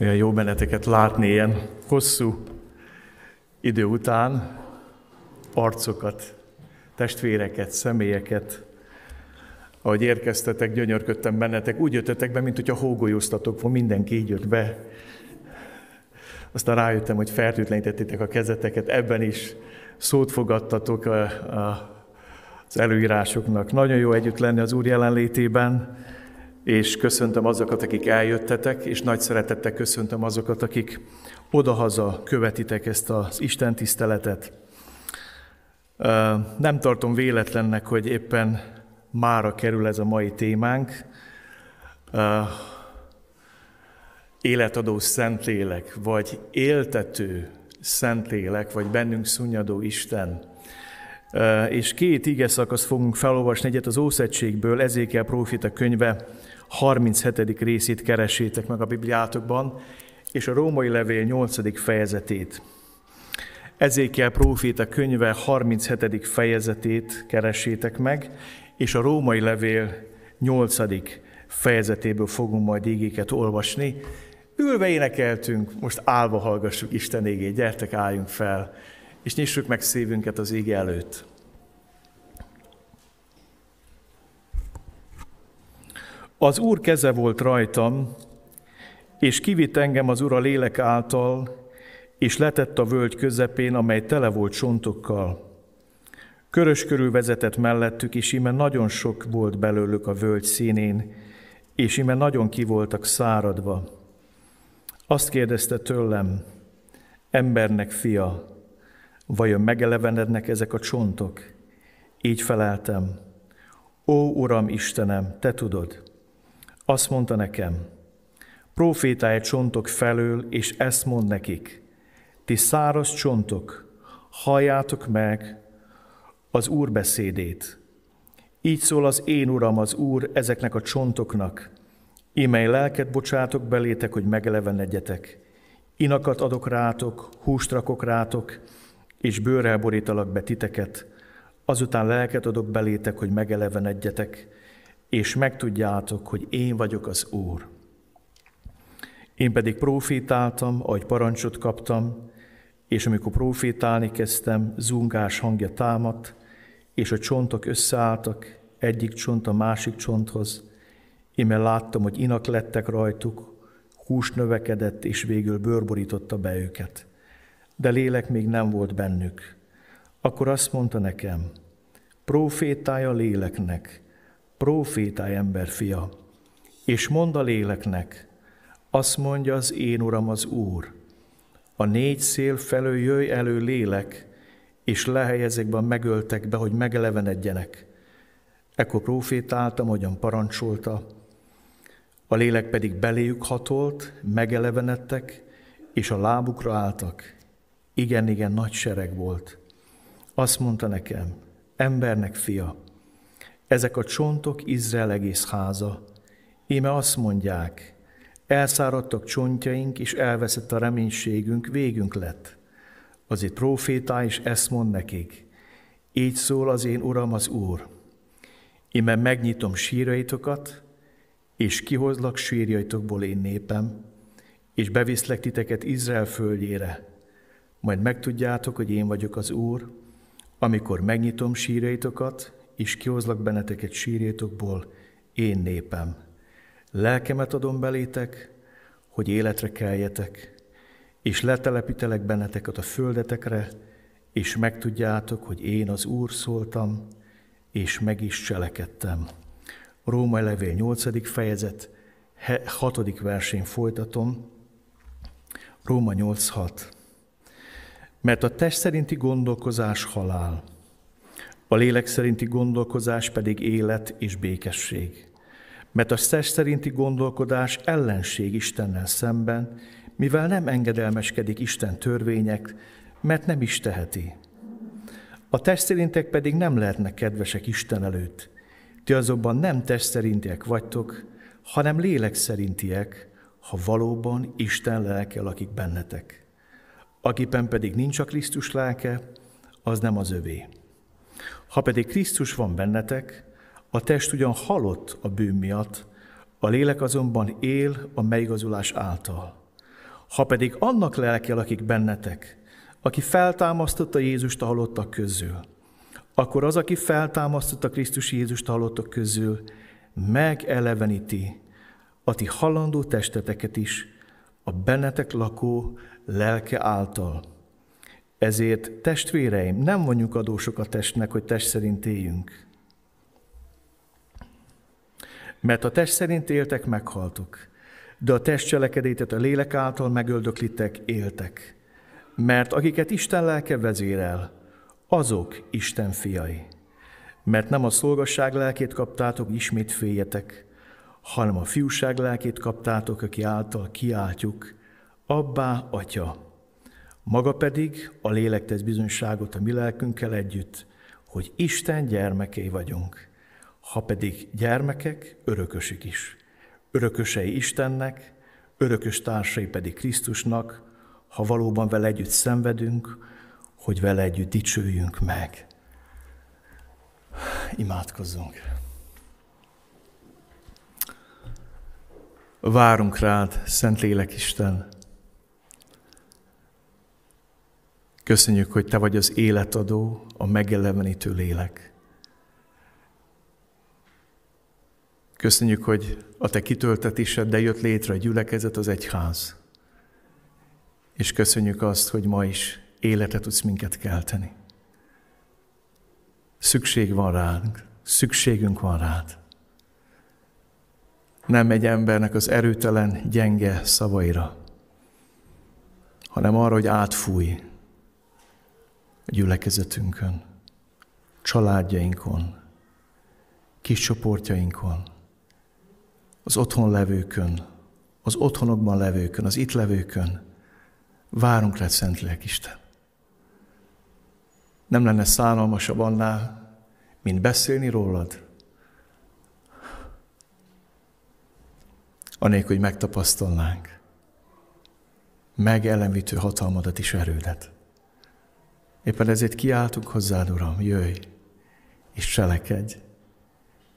Olyan jó benneteket látni ilyen hosszú idő után, arcokat, testvéreket, személyeket. Ahogy érkeztetek, gyönyörködtem bennetek, úgy jöttetek be, mint hogyha hógolyóztatok volna, mindenki így jött be. Aztán rájöttem, hogy fertőtlenítettétek a kezeteket, ebben is szót fogadtatok a, a, az előírásoknak. Nagyon jó együtt lenni az Úr jelenlétében, és köszöntöm azokat, akik eljöttetek, és nagy szeretettel köszöntöm azokat, akik odahaza követitek ezt az Isten tiszteletet. Nem tartom véletlennek, hogy éppen mára kerül ez a mai témánk. Életadó Szentlélek, vagy éltető Szentlélek, vagy bennünk szunnyadó Isten. És két ige szakaszt fogunk felolvasni, egyet az Ószegységből, Ezékel prófita könyve 37. részét keresétek meg a Bibliátokban, és a római levél 8. fejezetét. Ezékel próféta könyve 37. fejezetét keresétek meg, és a római levél 8. fejezetéből fogunk majd ígéket olvasni. Ülve énekeltünk, most állva hallgassuk Isten égét, gyertek, álljunk fel, és nyissuk meg szívünket az ége előtt. Az Úr keze volt rajtam, és kivitt engem az Ura lélek által, és letett a völgy közepén, amely tele volt csontokkal. Körös körül vezetett mellettük, és ime nagyon sok volt belőlük a völgy színén, és ime nagyon ki voltak száradva. Azt kérdezte tőlem, embernek fia, vajon megelevenednek ezek a csontok? Így feleltem, ó Uram Istenem, te tudod. Azt mondta nekem, profétálj csontok felől, és ezt mond nekik, ti száraz csontok, halljátok meg az Úr beszédét. Így szól az én Uram, az Úr ezeknek a csontoknak, imely lelket bocsátok belétek, hogy megelevenedjetek. Inakat adok rátok, húst rakok rátok, és bőrrel borítalak be titeket, azután lelket adok belétek, hogy megelevenedjetek, és megtudjátok, hogy én vagyok az Úr. Én pedig profétáltam, ahogy parancsot kaptam, és amikor profétálni kezdtem, zungás hangja támadt, és a csontok összeálltak, egyik csont a másik csonthoz. Íme láttam, hogy inak lettek rajtuk, hús növekedett, és végül bőrborította be őket. De lélek még nem volt bennük. Akkor azt mondta nekem, profétálj a léleknek, profétálj ember fia, és mond a léleknek, azt mondja az én Uram az Úr, a négy szél felől jöjj elő lélek, és lehelyezek be a megöltekbe, hogy megelevenedjenek. Ekkor profétáltam, hogyan parancsolta, a lélek pedig beléjük hatolt, megelevenedtek, és a lábukra álltak. Igen, igen, nagy sereg volt. Azt mondta nekem, embernek fia, ezek a csontok Izrael egész háza. Íme azt mondják, elszáradtak csontjaink, és elveszett a reménységünk, végünk lett. Azért profétá is ezt mond nekik. Így szól az én Uram az Úr. Íme megnyitom sírjaitokat, és kihozlak sírjaitokból én népem, és beviszlek titeket Izrael földjére. Majd megtudjátok, hogy én vagyok az Úr, amikor megnyitom sírjaitokat, és kihozlak benneteket sírjaitokból, én népem. Lelkemet adom belétek, hogy életre keljetek, és letelepítelek benneteket a földetekre, és megtudjátok, hogy én az Úr szóltam, és meg is cselekedtem. Római levél 8. fejezet, 6. versén folytatom. Róma 8.6. Mert a test szerinti gondolkozás halál, a lélek szerinti gondolkozás pedig élet és békesség. Mert a test szerinti gondolkodás ellenség Istennel szemben, mivel nem engedelmeskedik Isten törvények, mert nem is teheti. A test szerintek pedig nem lehetnek kedvesek Isten előtt. Ti azonban nem test szerintiek vagytok, hanem lélek szerintiek, ha valóban Isten lelke lakik bennetek. Akiben pedig nincs a Krisztus lelke, az nem az övé. Ha pedig Krisztus van bennetek, a test ugyan halott a bűn miatt, a lélek azonban él a megigazulás által. Ha pedig annak lelke lakik bennetek, aki feltámasztotta Jézust a halottak közül, akkor az, aki feltámasztotta Krisztus Jézust a halottak közül, megeleveníti a ti halandó testeteket is a bennetek lakó lelke által. Ezért, testvéreim, nem vonjuk adósok a testnek, hogy test szerint éljünk. Mert a test szerint éltek, meghaltok, de a test cselekedétet a lélek által megöldöklitek, éltek. Mert akiket Isten lelke vezérel, azok Isten fiai. Mert nem a szolgasság lelkét kaptátok, ismét féljetek, hanem a fiúság lelkét kaptátok, aki által kiáltjuk, Abbá, Atya. Maga pedig a lélek tesz bizonyságot a mi lelkünkkel együtt, hogy Isten gyermekei vagyunk. Ha pedig gyermekek, örökösük is. Örökösei Istennek, örökös társai pedig Krisztusnak, ha valóban vele együtt szenvedünk, hogy vele együtt dicsőjünk meg. Imádkozzunk! Várunk rád, Szentlélek Isten! Köszönjük, hogy Te vagy az életadó, a megelevenítő lélek. Köszönjük, hogy a Te kitöltetéseddel jött létre a gyülekezet, az egyház. És köszönjük azt, hogy ma is életet tudsz minket kelteni. Szükség van ránk, szükségünk van rád. Nem egy embernek az erőtelen, gyenge szavaira, hanem arra, hogy átfúj gyülekezetünkön, családjainkon, kis csoportjainkon, az otthon levőkön, az otthonokban levőkön, az itt levőkön. Várunk rá, Szentlélek Isten. Nem lenne szállalmasabb annál, mint beszélni rólad, anélkül, hogy megtapasztalnánk megelemítő hatalmadat és erődet. Éppen ezért kiáltunk hozzád, Uram, jöjj, és cselekedj.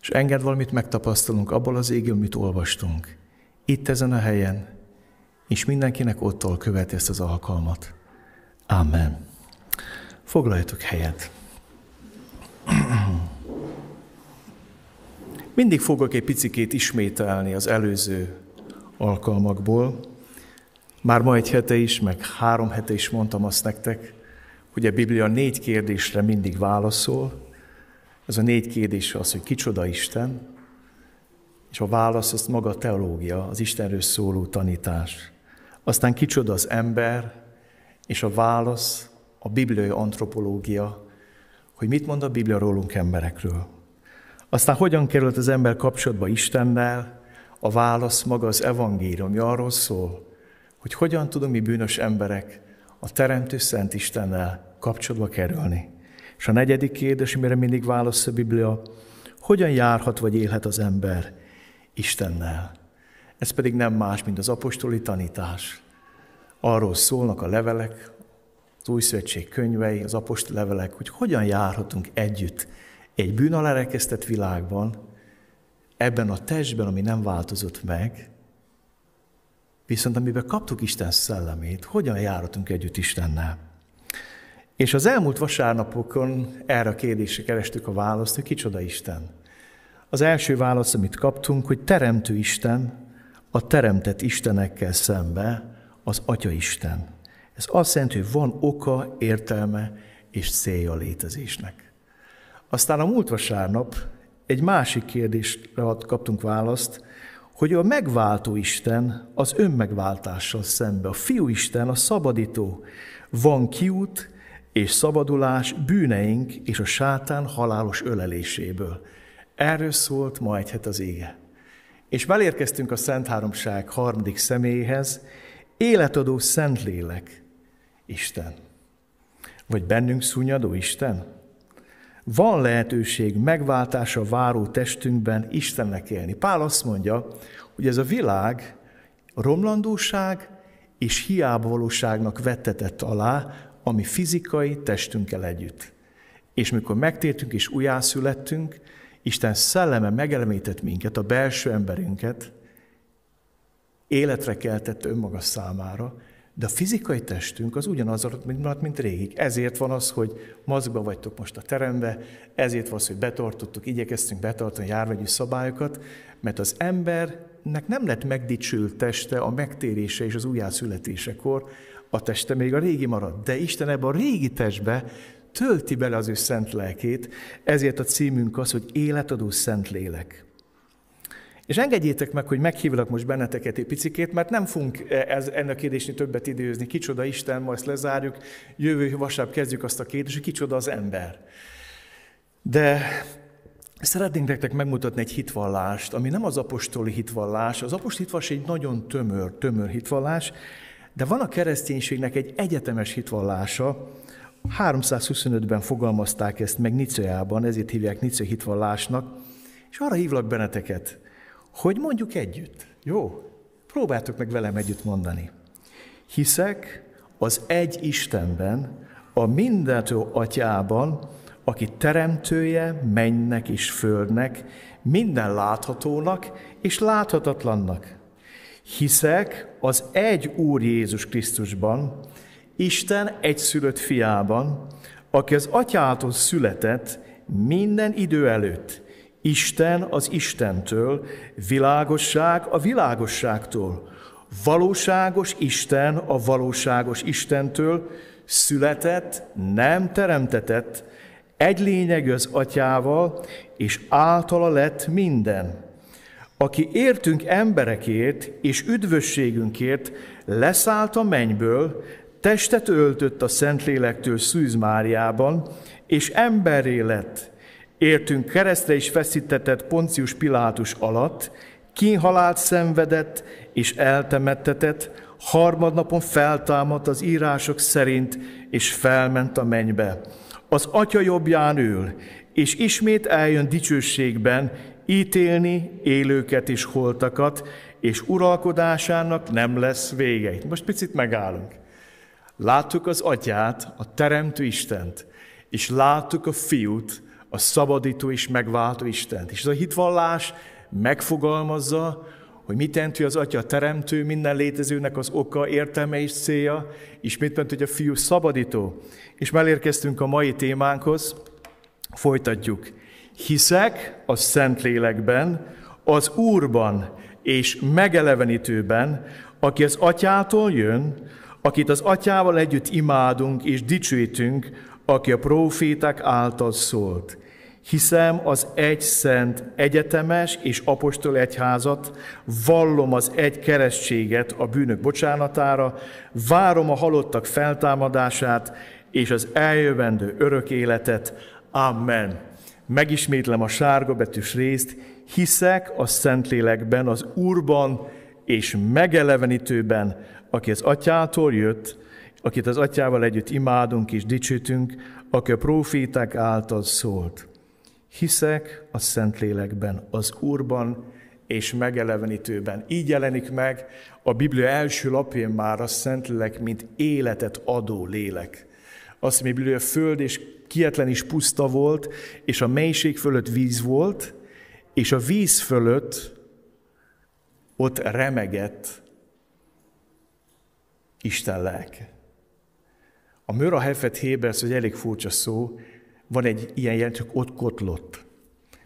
És engedd valamit megtapasztalunk abból az égő, amit olvastunk. Itt ezen a helyen, és mindenkinek ottól követi ezt az alkalmat. Amen. Foglaljatok helyet. Mindig fogok egy picikét ismételni az előző alkalmakból. Már ma egy hete is, meg három hete is mondtam azt nektek, hogy a Biblia négy kérdésre mindig válaszol. Ez a négy kérdés az, hogy kicsoda Isten, és a válasz az maga a teológia, az Istenről szóló tanítás. Aztán kicsoda az ember, és a válasz a bibliai antropológia, hogy mit mond a Biblia rólunk emberekről. Aztán hogyan került az ember kapcsolatba Istennel, a válasz maga az evangélium, arról szól, hogy hogyan tudunk mi bűnös emberek a Teremtő Szent Istennel kapcsolatba kerülni. És a negyedik kérdés, amire mindig válasz a Biblia, hogyan járhat vagy élhet az ember Istennel? Ez pedig nem más, mint az apostoli tanítás. Arról szólnak a levelek, az új szövetség könyvei, az apostoli levelek, hogy hogyan járhatunk együtt egy bűn világban, ebben a testben, ami nem változott meg, Viszont amiben kaptuk Isten szellemét, hogyan járhatunk együtt Istennel? És az elmúlt vasárnapokon erre a kérdésre kerestük a választ, hogy kicsoda Isten. Az első válasz, amit kaptunk, hogy teremtő Isten, a teremtett Istenekkel szembe az Atya Isten. Ez azt jelenti, hogy van oka, értelme és célja a létezésnek. Aztán a múlt vasárnap egy másik kérdésre kaptunk választ, hogy a megváltó Isten az önmegváltással szembe, a fiú Isten, a szabadító. Van kiút és szabadulás bűneink és a sátán halálos öleléséből. Erről szólt ma egy az ége. És belérkeztünk a Szent Háromság harmadik személyhez, életadó Szentlélek, Isten. Vagy bennünk szúnyadó Isten? Van lehetőség megváltása váró testünkben Istennek élni. Pál azt mondja, hogy ez a világ romlandóság és hiába valóságnak vettetett alá, ami fizikai testünkkel együtt. És mikor megtértünk és újjászülettünk, Isten szelleme megelemített minket, a belső emberünket, életre keltette önmaga számára, de a fizikai testünk az ugyanaz mint, mint régig. Ezért van az, hogy mazgba vagytok most a terembe, ezért van az, hogy betartottuk, igyekeztünk betartani járvegyi szabályokat, mert az embernek nem lett megdicsült teste a megtérése és az újjászületésekor, a teste még a régi marad. De Isten ebbe a régi testbe tölti bele az ő szent lelkét, ezért a címünk az, hogy életadó szent lélek. És engedjétek meg, hogy meghívlak most benneteket egy picikét, mert nem fogunk ez, ennek a kérdésni többet időzni. Kicsoda Isten, ma ezt lezárjuk, jövő vasárnap kezdjük azt a kérdést, hogy kicsoda az ember. De szeretnénk nektek megmutatni egy hitvallást, ami nem az apostoli hitvallás. Az apostoli hitvallás egy nagyon tömör, tömör hitvallás, de van a kereszténységnek egy egyetemes hitvallása, 325-ben fogalmazták ezt meg Nicojában, ezért hívják Nicoi hitvallásnak, és arra hívlak benneteket, hogy mondjuk együtt. Jó? Próbáltok meg velem együtt mondani. Hiszek az egy Istenben, a mindentől atyában, aki teremtője mennek és földnek, minden láthatónak és láthatatlannak. Hiszek az egy Úr Jézus Krisztusban, Isten egyszülött fiában, aki az atyától született minden idő előtt, Isten az Istentől, világosság a világosságtól, valóságos Isten a valóságos Istentől, született, nem teremtetett, egy lényeg az atyával, és általa lett minden. Aki értünk emberekért és üdvösségünkért leszállt a mennyből, testet öltött a Szentlélektől Szűz Máriában, és emberré lett, Értünk keresztre is feszítetett Poncius Pilátus alatt, kínhalált szenvedett és eltemettetett, harmadnapon feltámadt az írások szerint, és felment a mennybe. Az atya jobbján ül, és ismét eljön dicsőségben ítélni élőket és holtakat, és uralkodásának nem lesz vége. Most picit megállunk. Láttuk az atyát, a teremtő Istent, és láttuk a fiút, a szabadító és megváltó Istent. És ez a hitvallás megfogalmazza, hogy mit jelenti az Atya teremtő, minden létezőnek az oka, értelme és célja, és mit jelenti, hogy a fiú szabadító. És elérkeztünk a mai témánkhoz, folytatjuk. Hiszek a Szentlélekben, az Úrban és megelevenítőben, aki az Atyától jön, akit az Atyával együtt imádunk és dicsőítünk, aki a proféták által szólt. Hiszem az egy szent egyetemes és apostol egyházat, vallom az egy keresztséget a bűnök bocsánatára, várom a halottak feltámadását és az eljövendő örök életet. Amen. Megismétlem a sárga betűs részt, hiszek a Szentlélekben, az Úrban és megelevenítőben, aki az Atyától jött, akit az Atyával együtt imádunk és dicsőtünk, aki a proféták által szólt. Hiszek a Szentlélekben, az Úrban és megelevenítőben. Így jelenik meg a Biblia első lapján már a Szentlélek, mint életet adó lélek. Azt mondja, Biblia föld és kietlen is puszta volt, és a mélység fölött víz volt, és a víz fölött ott remegett Isten lelke. A Möra Hefet Hébersz, hogy elég furcsa szó, van egy ilyen jelent, csak ott kotlott.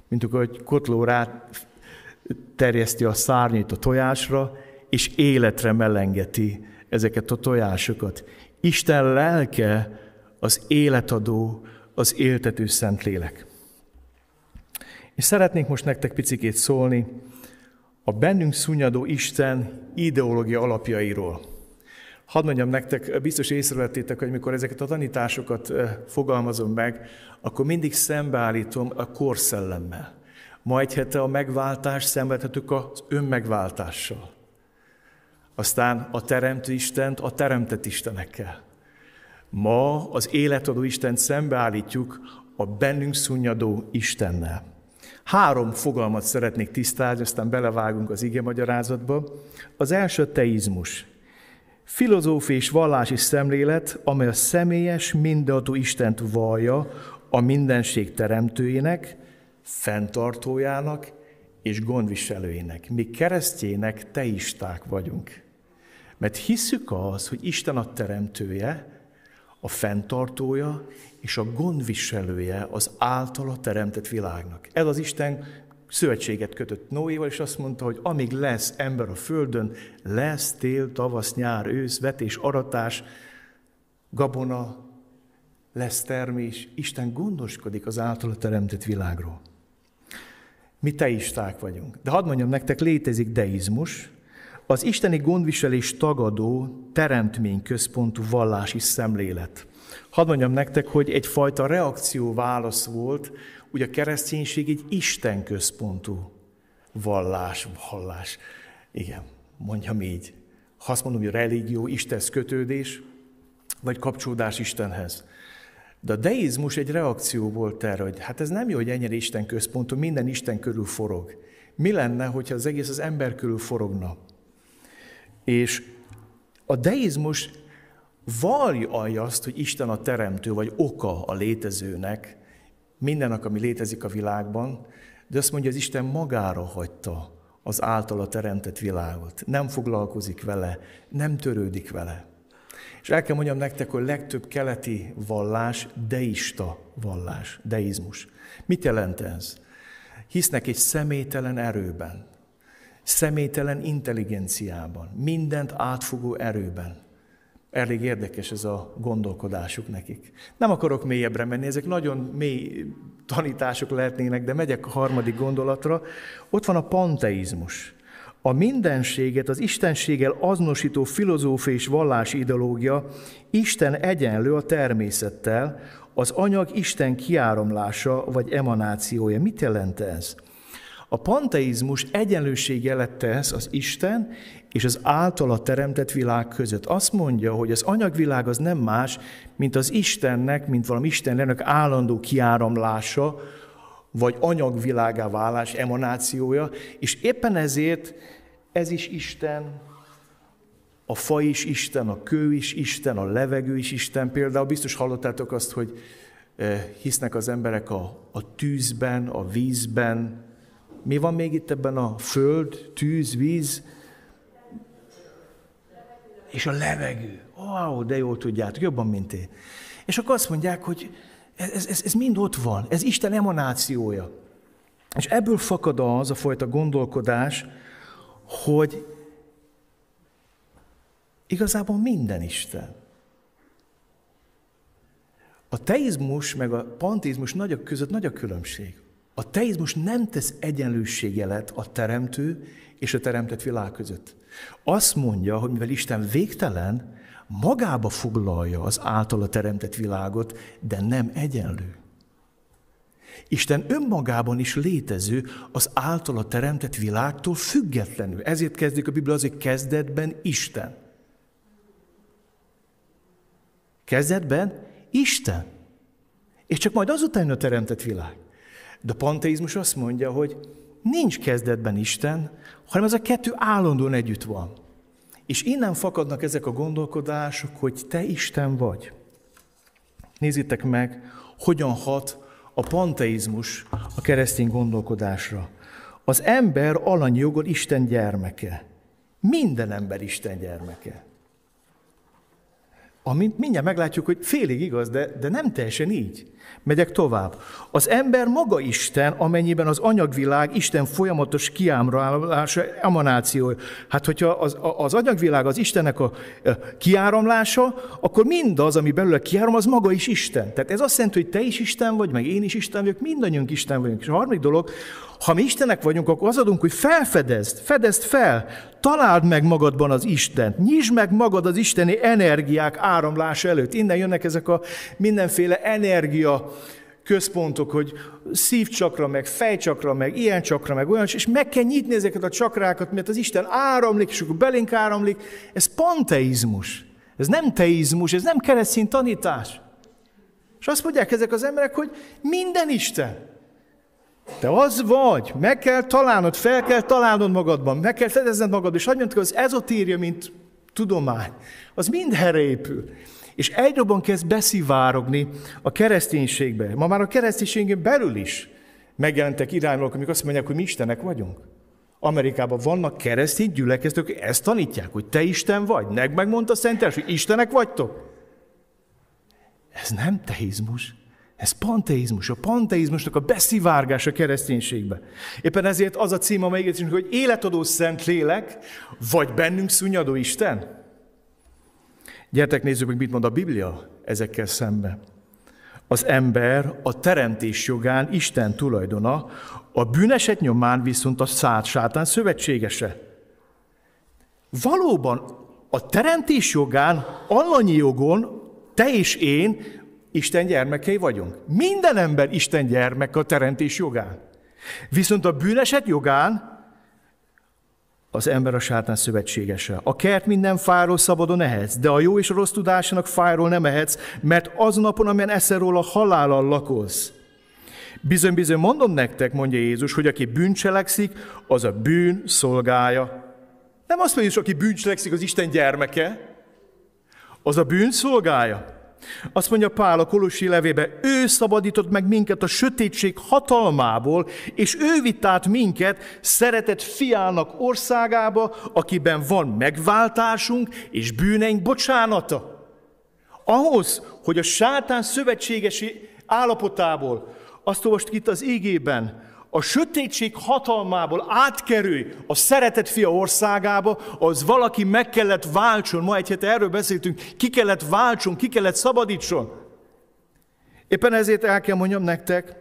Mint akkor, hogy kotló rá terjeszti a szárnyait a tojásra, és életre melengeti ezeket a tojásokat. Isten lelke az életadó, az éltető Szentlélek. És szeretnék most nektek picikét szólni a bennünk szúnyadó Isten ideológia alapjairól. Hadd mondjam nektek, biztos észrevettétek, hogy mikor ezeket a tanításokat fogalmazom meg, akkor mindig szembeállítom a korszellemmel. Ma egy hete a megváltás szenvedhetünk az önmegváltással. Aztán a teremtő Istent a teremtett Istenekkel. Ma az életadó Istent szembeállítjuk a bennünk szunnyadó Istennel. Három fogalmat szeretnék tisztázni, aztán belevágunk az ige magyarázatba. Az első teizmus. Filozófi és vallási szemlélet, amely a személyes, mindenható Istent vallja a mindenség teremtőjének, fenntartójának és gondviselőinek. Mi keresztjének teisták vagyunk. Mert hiszük az, hogy Isten a teremtője, a fenntartója és a gondviselője az általa teremtett világnak. Ez az Isten szövetséget kötött Noéval, és azt mondta, hogy amíg lesz ember a földön, lesz tél, tavasz, nyár, ősz, vetés, aratás, gabona, lesz termés. Isten gondoskodik az általa teremtett világról. Mi teisták vagyunk. De hadd mondjam nektek, létezik deizmus, az isteni gondviselés tagadó, teremtményközpontú vallási szemlélet. Hadd mondjam nektek, hogy egyfajta reakció válasz volt, ugye a kereszténység egy Isten központú vallás, vallás. Igen, mondjam így. Ha azt mondom, hogy a religió, Istenhez kötődés, vagy kapcsolódás Istenhez. De a deizmus egy reakció volt erre, hogy hát ez nem jó, hogy ennyire Isten központú, minden Isten körül forog. Mi lenne, hogyha az egész az ember körül forogna? És a deizmus vallja azt, hogy Isten a teremtő, vagy oka a létezőnek, mindennek, ami létezik a világban, de azt mondja, az Isten magára hagyta az általa teremtett világot. Nem foglalkozik vele, nem törődik vele. És el kell mondjam nektek, hogy legtöbb keleti vallás deista vallás, deizmus. Mit jelent ez? Hisznek egy személytelen erőben, személytelen intelligenciában, mindent átfogó erőben. Elég érdekes ez a gondolkodásuk nekik. Nem akarok mélyebbre menni, ezek nagyon mély tanítások lehetnének, de megyek a harmadik gondolatra. Ott van a panteizmus. A mindenséget, az istenséggel azonosító filozófia és vallási ideológia Isten egyenlő a természettel, az anyag Isten kiáramlása vagy emanációja. Mit jelent ez? A panteizmus egyenlőségelet tesz az Isten és az általa teremtett világ között. Azt mondja, hogy az anyagvilág az nem más, mint az Istennek, mint valami Istennek állandó kiáramlása, vagy anyagvilágá válás, emanációja, és éppen ezért ez is Isten, a fa is Isten, a kő is Isten, a levegő is Isten. Például biztos hallottátok azt, hogy eh, hisznek az emberek a, a tűzben, a vízben. Mi van még itt ebben a föld, tűz, víz? És a levegő. Wow, de jól tudjátok, jobban, mint én. És akkor azt mondják, hogy ez, ez, ez mind ott van, ez Isten emanációja. És ebből fakad az a fajta gondolkodás, hogy igazából minden Isten. A teizmus meg a panteizmus nagy között nagy a különbség. A teizmus nem tesz egyenlőségjelet a teremtő és a teremtett világ között. Azt mondja, hogy mivel Isten végtelen, magába foglalja az általa teremtett világot, de nem egyenlő. Isten önmagában is létező, az általa teremtett világtól függetlenül. Ezért kezdik a Biblia az, hogy kezdetben Isten. Kezdetben Isten. És csak majd azután a teremtett világ. De a panteizmus azt mondja, hogy nincs kezdetben Isten, hanem ez a kettő állandóan együtt van. És innen fakadnak ezek a gondolkodások, hogy te Isten vagy. Nézzétek meg, hogyan hat a panteizmus a keresztény gondolkodásra. Az ember alanyjogon Isten gyermeke. Minden ember Isten gyermeke. Amint mindjárt meglátjuk, hogy félig igaz, de, de nem teljesen így. Megyek tovább. Az ember maga Isten, amennyiben az anyagvilág Isten folyamatos kiáramlása, emanáció. Hát, hogyha az, az anyagvilág az Istennek a kiáramlása, akkor mindaz, ami belőle kiáram, az maga is Isten. Tehát ez azt jelenti, hogy te is Isten vagy, meg én is Isten vagyok, mindannyiunk Isten vagyunk. És a harmadik dolog, ha mi Istenek vagyunk, akkor az adunk, hogy felfedezd, fedezd fel, találd meg magadban az Istent, nyisd meg magad az isteni energiák áramlása előtt. Innen jönnek ezek a mindenféle energia központok, hogy szívcsakra, meg fejcsakra, meg ilyen csakra, meg olyan, és meg kell nyitni ezeket a csakrákat, mert az Isten áramlik, és akkor belénk áramlik. Ez panteizmus. Ez nem teizmus, ez nem keresztény tanítás. És azt mondják ezek az emberek, hogy minden Isten. Te az vagy, meg kell találnod, fel kell találnod magadban, meg kell fedezned magad, és hogy mondtuk, az ezotéria, mint tudomány, az mindenre épül. És egyre kezd beszivárogni a kereszténységbe. Ma már a kereszténységen belül is Megjelentek irányolók, amik azt mondják, hogy mi Istenek vagyunk. Amerikában vannak keresztény gyülekeztők, ezt tanítják, hogy te Isten vagy. Nek megmondta Szent hogy Istenek vagytok. Ez nem teizmus. Ez panteizmus, a panteizmusnak a beszivárgás a kereszténységbe. Éppen ezért az a cím a megértésünk, hogy életadó szent lélek, vagy bennünk szunnyadó Isten. Gyertek, nézzük meg, mit mond a Biblia ezekkel szemben. Az ember a teremtés jogán Isten tulajdona, a bűneset nyomán viszont a szát sátán szövetségese. Valóban a teremtés jogán, alanyi jogon te és én Isten gyermekei vagyunk. Minden ember Isten gyermek a teremtés jogán. Viszont a bűneset jogán az ember a sátán szövetségese. A kert minden fáról szabadon ehetsz, de a jó és a rossz tudásának fáról nem ehetsz, mert az napon, amilyen eszel róla, halállal lakoz. Bizony, bizony, mondom nektek, mondja Jézus, hogy aki bűncselekszik, az a bűn szolgája. Nem azt mondja, hogy aki bűncselekszik, az Isten gyermeke, az a bűn szolgája. Azt mondja Pál a Kolosi levébe, ő szabadított meg minket a sötétség hatalmából, és ő vitt át minket szeretett fiának országába, akiben van megváltásunk és bűneink bocsánata. Ahhoz, hogy a sátán szövetségesi állapotából, azt olvastuk itt az ígében, a sötétség hatalmából átkerülj a szeretet fia országába, az valaki meg kellett váltson. Ma egy hete erről beszéltünk, ki kellett váltson, ki kellett szabadítson. Éppen ezért el kell mondjam nektek,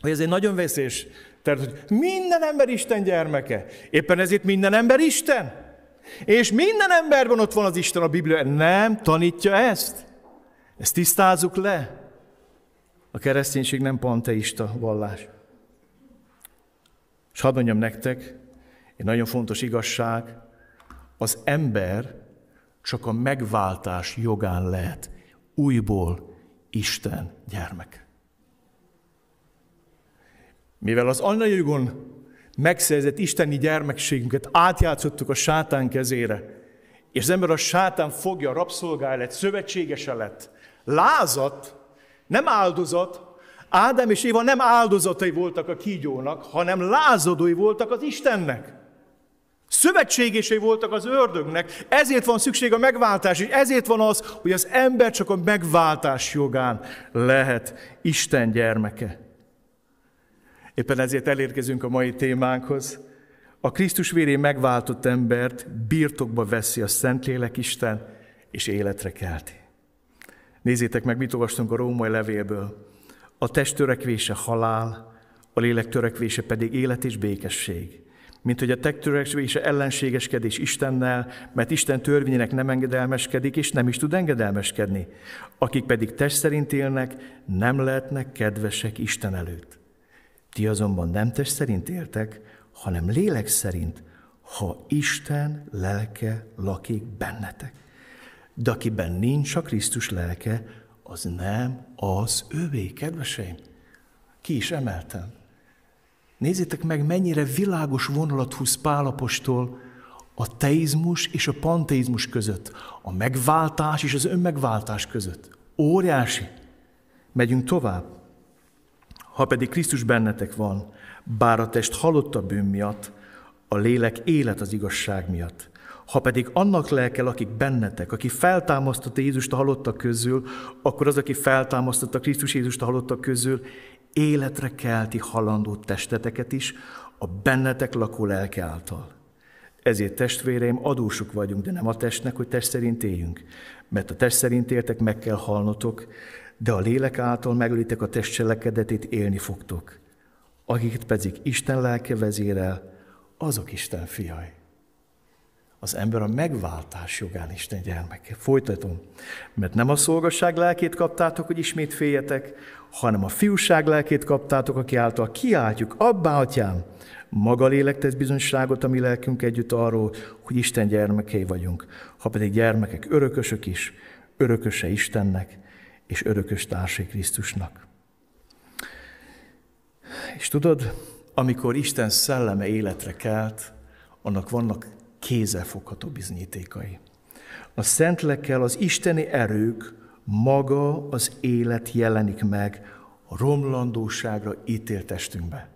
hogy ez egy nagyon veszélyes. Tehát, hogy minden ember Isten gyermeke. Éppen ezért minden ember Isten. És minden emberben ott van az Isten a Biblia. Nem tanítja ezt. Ezt tisztázzuk le. A kereszténység nem panteista vallás. És hadd mondjam nektek, egy nagyon fontos igazság, az ember csak a megváltás jogán lehet újból Isten gyermek. Mivel az anyajogon megszerzett isteni gyermekségünket átjátszottuk a sátán kezére, és az ember a sátán fogja, rabszolgája lett, szövetségese lett, lázat, nem áldozat, Ádám és Éva nem áldozatai voltak a kígyónak, hanem lázadói voltak az Istennek. Szövetségései voltak az ördögnek, ezért van szükség a megváltás, és ezért van az, hogy az ember csak a megváltás jogán lehet Isten gyermeke. Éppen ezért elérkezünk a mai témánkhoz. A Krisztus vérén megváltott embert birtokba veszi a Szentlélek Isten, és életre kelti. Nézzétek meg, mit olvastunk a római levélből. A test törekvése halál, a lélek törekvése pedig élet és békesség. Mint hogy a test törekvése ellenségeskedés Istennel, mert Isten törvényének nem engedelmeskedik, és nem is tud engedelmeskedni. Akik pedig test szerint élnek, nem lehetnek kedvesek Isten előtt. Ti azonban nem test szerint éltek, hanem lélek szerint, ha Isten lelke lakik bennetek. De akiben nincs a Krisztus lelke, az nem az övé, kedveseim. Ki is emeltem. Nézzétek meg, mennyire világos vonalat húz Pálapostól a teizmus és a panteizmus között, a megváltás és az önmegváltás között. Óriási. Megyünk tovább. Ha pedig Krisztus bennetek van, bár a test halott a bűn miatt, a lélek élet az igazság miatt. Ha pedig annak lelkel, akik bennetek, aki feltámasztotta Jézust a halottak közül, akkor az, aki feltámasztotta Krisztus Jézust a halottak közül, életre kelti halandó testeteket is a bennetek lakó lelke által. Ezért testvéreim, adósok vagyunk, de nem a testnek, hogy test szerint éljünk. Mert a test szerint éltek, meg kell halnotok, de a lélek által megölitek a test cselekedetét, élni fogtok. Akiket pedig Isten lelke vezérel, azok Isten fiai az ember a megváltás jogán Isten gyermeke. Folytatom. Mert nem a szolgasság lelkét kaptátok, hogy ismét féljetek, hanem a fiúság lelkét kaptátok, aki által kiáltjuk, abbá, atyám, maga lélek tesz bizonyságot a mi lelkünk együtt arról, hogy Isten gyermekei vagyunk. Ha pedig gyermekek, örökösök is, örököse Istennek, és örökös társai Krisztusnak. És tudod, amikor Isten szelleme életre kelt, annak vannak kézzelfogható bizonyítékai. A szentlekkel az isteni erők, maga az élet jelenik meg a romlandóságra ítélt testünkbe.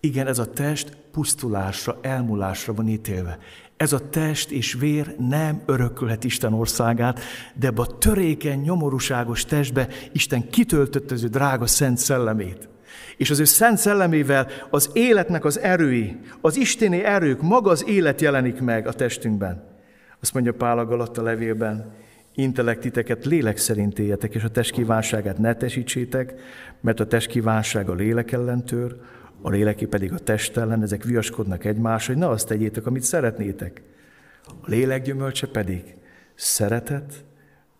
Igen, ez a test pusztulásra, elmúlásra van ítélve. Ez a test és vér nem örökölhet Isten országát, de ebbe a törékeny, nyomorúságos testbe Isten kitöltött az ő drága szent szellemét. És az ő szent szellemével az életnek az erői, az isteni erők, maga az élet jelenik meg a testünkben. Azt mondja Pál a Galatta levélben, intellektiteket lélek szerint éljetek, és a test kívánságát ne tesítsétek, mert a test kívánság a lélek ellen tör, a léleké pedig a test ellen, ezek viaskodnak egymás, hogy ne azt tegyétek, amit szeretnétek. A lélek gyümölcse pedig szeretet,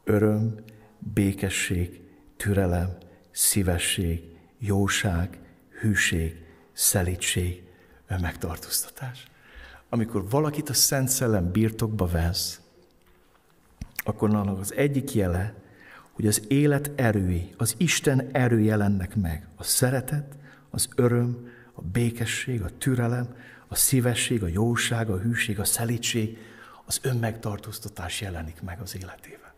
öröm, békesség, türelem, szívesség, jóság, hűség, szelítség, önmegtartóztatás. Amikor valakit a Szent Szellem birtokba vesz, akkor annak az egyik jele, hogy az élet erői, az Isten erő jelennek meg. A szeretet, az öröm, a békesség, a türelem, a szívesség, a jóság, a hűség, a szelítség, az önmegtartóztatás jelenik meg az életében.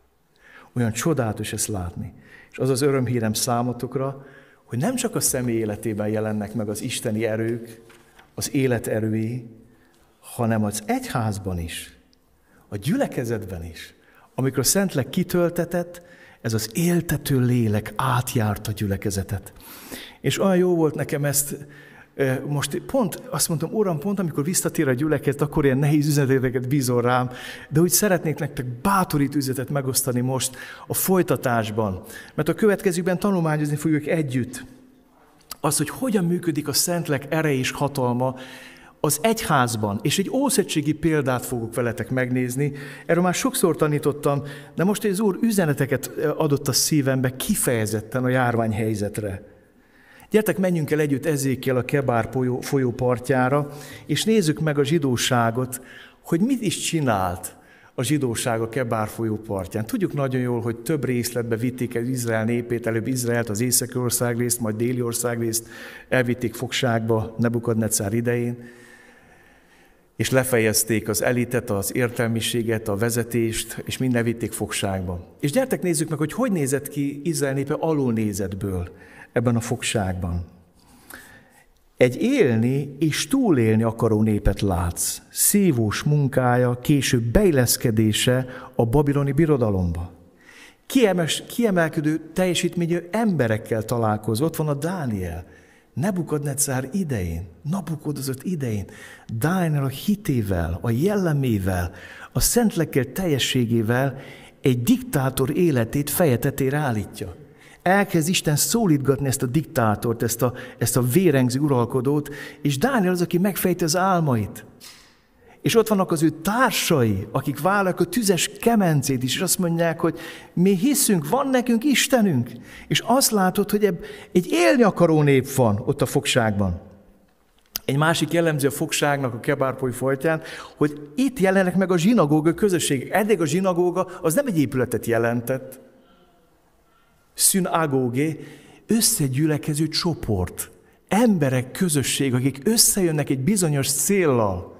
Olyan csodálatos ezt látni. És az az örömhírem számotokra, hogy nem csak a személy életében jelennek meg az isteni erők, az élet erői, hanem az egyházban is, a gyülekezetben is, amikor a Szentlek kitöltetett, ez az éltető lélek átjárt a gyülekezetet. És olyan jó volt nekem ezt, most pont azt mondtam, Uram, pont amikor visszatér a gyülekezet, akkor ilyen nehéz üzeneteket bízol rám, de úgy szeretnék nektek bátorít üzenetet megosztani most a folytatásban. Mert a következőben tanulmányozni fogjuk együtt az, hogy hogyan működik a Szentlek ereje és hatalma az egyházban, és egy ószegységi példát fogok veletek megnézni. Erről már sokszor tanítottam, de most az Úr üzeneteket adott a szívembe kifejezetten a járványhelyzetre. Gyertek, menjünk el együtt ezékkel a Kebár folyó, partjára, és nézzük meg a zsidóságot, hogy mit is csinált a zsidóság a Kebár folyó partján. Tudjuk nagyon jól, hogy több részletbe vitték el Izrael népét, előbb Izraelt, az északi ország részt, majd déli ország részt elvitték fogságba Nebukadnecár idején, és lefejezték az elitet, az értelmiséget, a vezetést, és minden vitték fogságba. És gyertek nézzük meg, hogy hogy nézett ki Izrael népe alulnézetből ebben a fogságban. Egy élni és túlélni akaró népet látsz. Szívós munkája, később beilleszkedése a babiloni birodalomba. Kiemes, kiemelkedő teljesítményű emberekkel találkozott. Ott van a Dániel, Nebukadnecár idején, Nabukodozott idején, Dániel a hitével, a jellemével, a szentlekkel teljességével egy diktátor életét fejetetére állítja elkezd Isten szólítgatni ezt a diktátort, ezt a, ezt a vérengző uralkodót, és Dániel az, aki megfejti az álmait. És ott vannak az ő társai, akik vállalják a tüzes kemencét is, és azt mondják, hogy mi hiszünk, van nekünk Istenünk. És azt látod, hogy ebb, egy élni akaró nép van ott a fogságban. Egy másik jellemző a fogságnak a kebárpoly folytján, hogy itt jelennek meg a zsinagóga közösségek. Eddig a zsinagóga az nem egy épületet jelentett, szünagógé, összegyülekező csoport, emberek, közösség, akik összejönnek egy bizonyos céllal.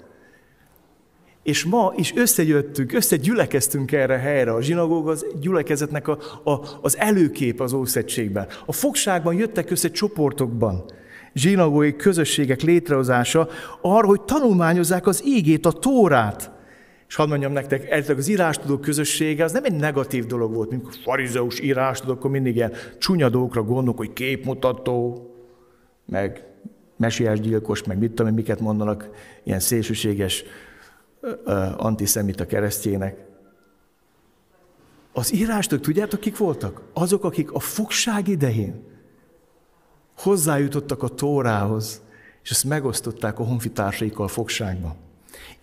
És ma is összegyöttünk, összegyülekeztünk erre a helyre. A zsinagóg az gyülekezetnek a, a, az előkép az Ószegységben. A fogságban jöttek össze csoportokban. Zsinagói közösségek létrehozása arra, hogy tanulmányozzák az ígét, a tórát. És hadd mondjam nektek, ez az írástudók közössége az nem egy negatív dolog volt, mint farizeus írástudók, akkor mindig ilyen csúnya dolgokra gondolok, hogy képmutató, meg mesiás gyilkos, meg mit tudom miket mondanak ilyen szélsőséges antiszemita keresztjének. Az írástök, tudjátok, kik voltak? Azok, akik a fogság idején hozzájutottak a tórához, és ezt megosztották a honfitársaikkal fogságban.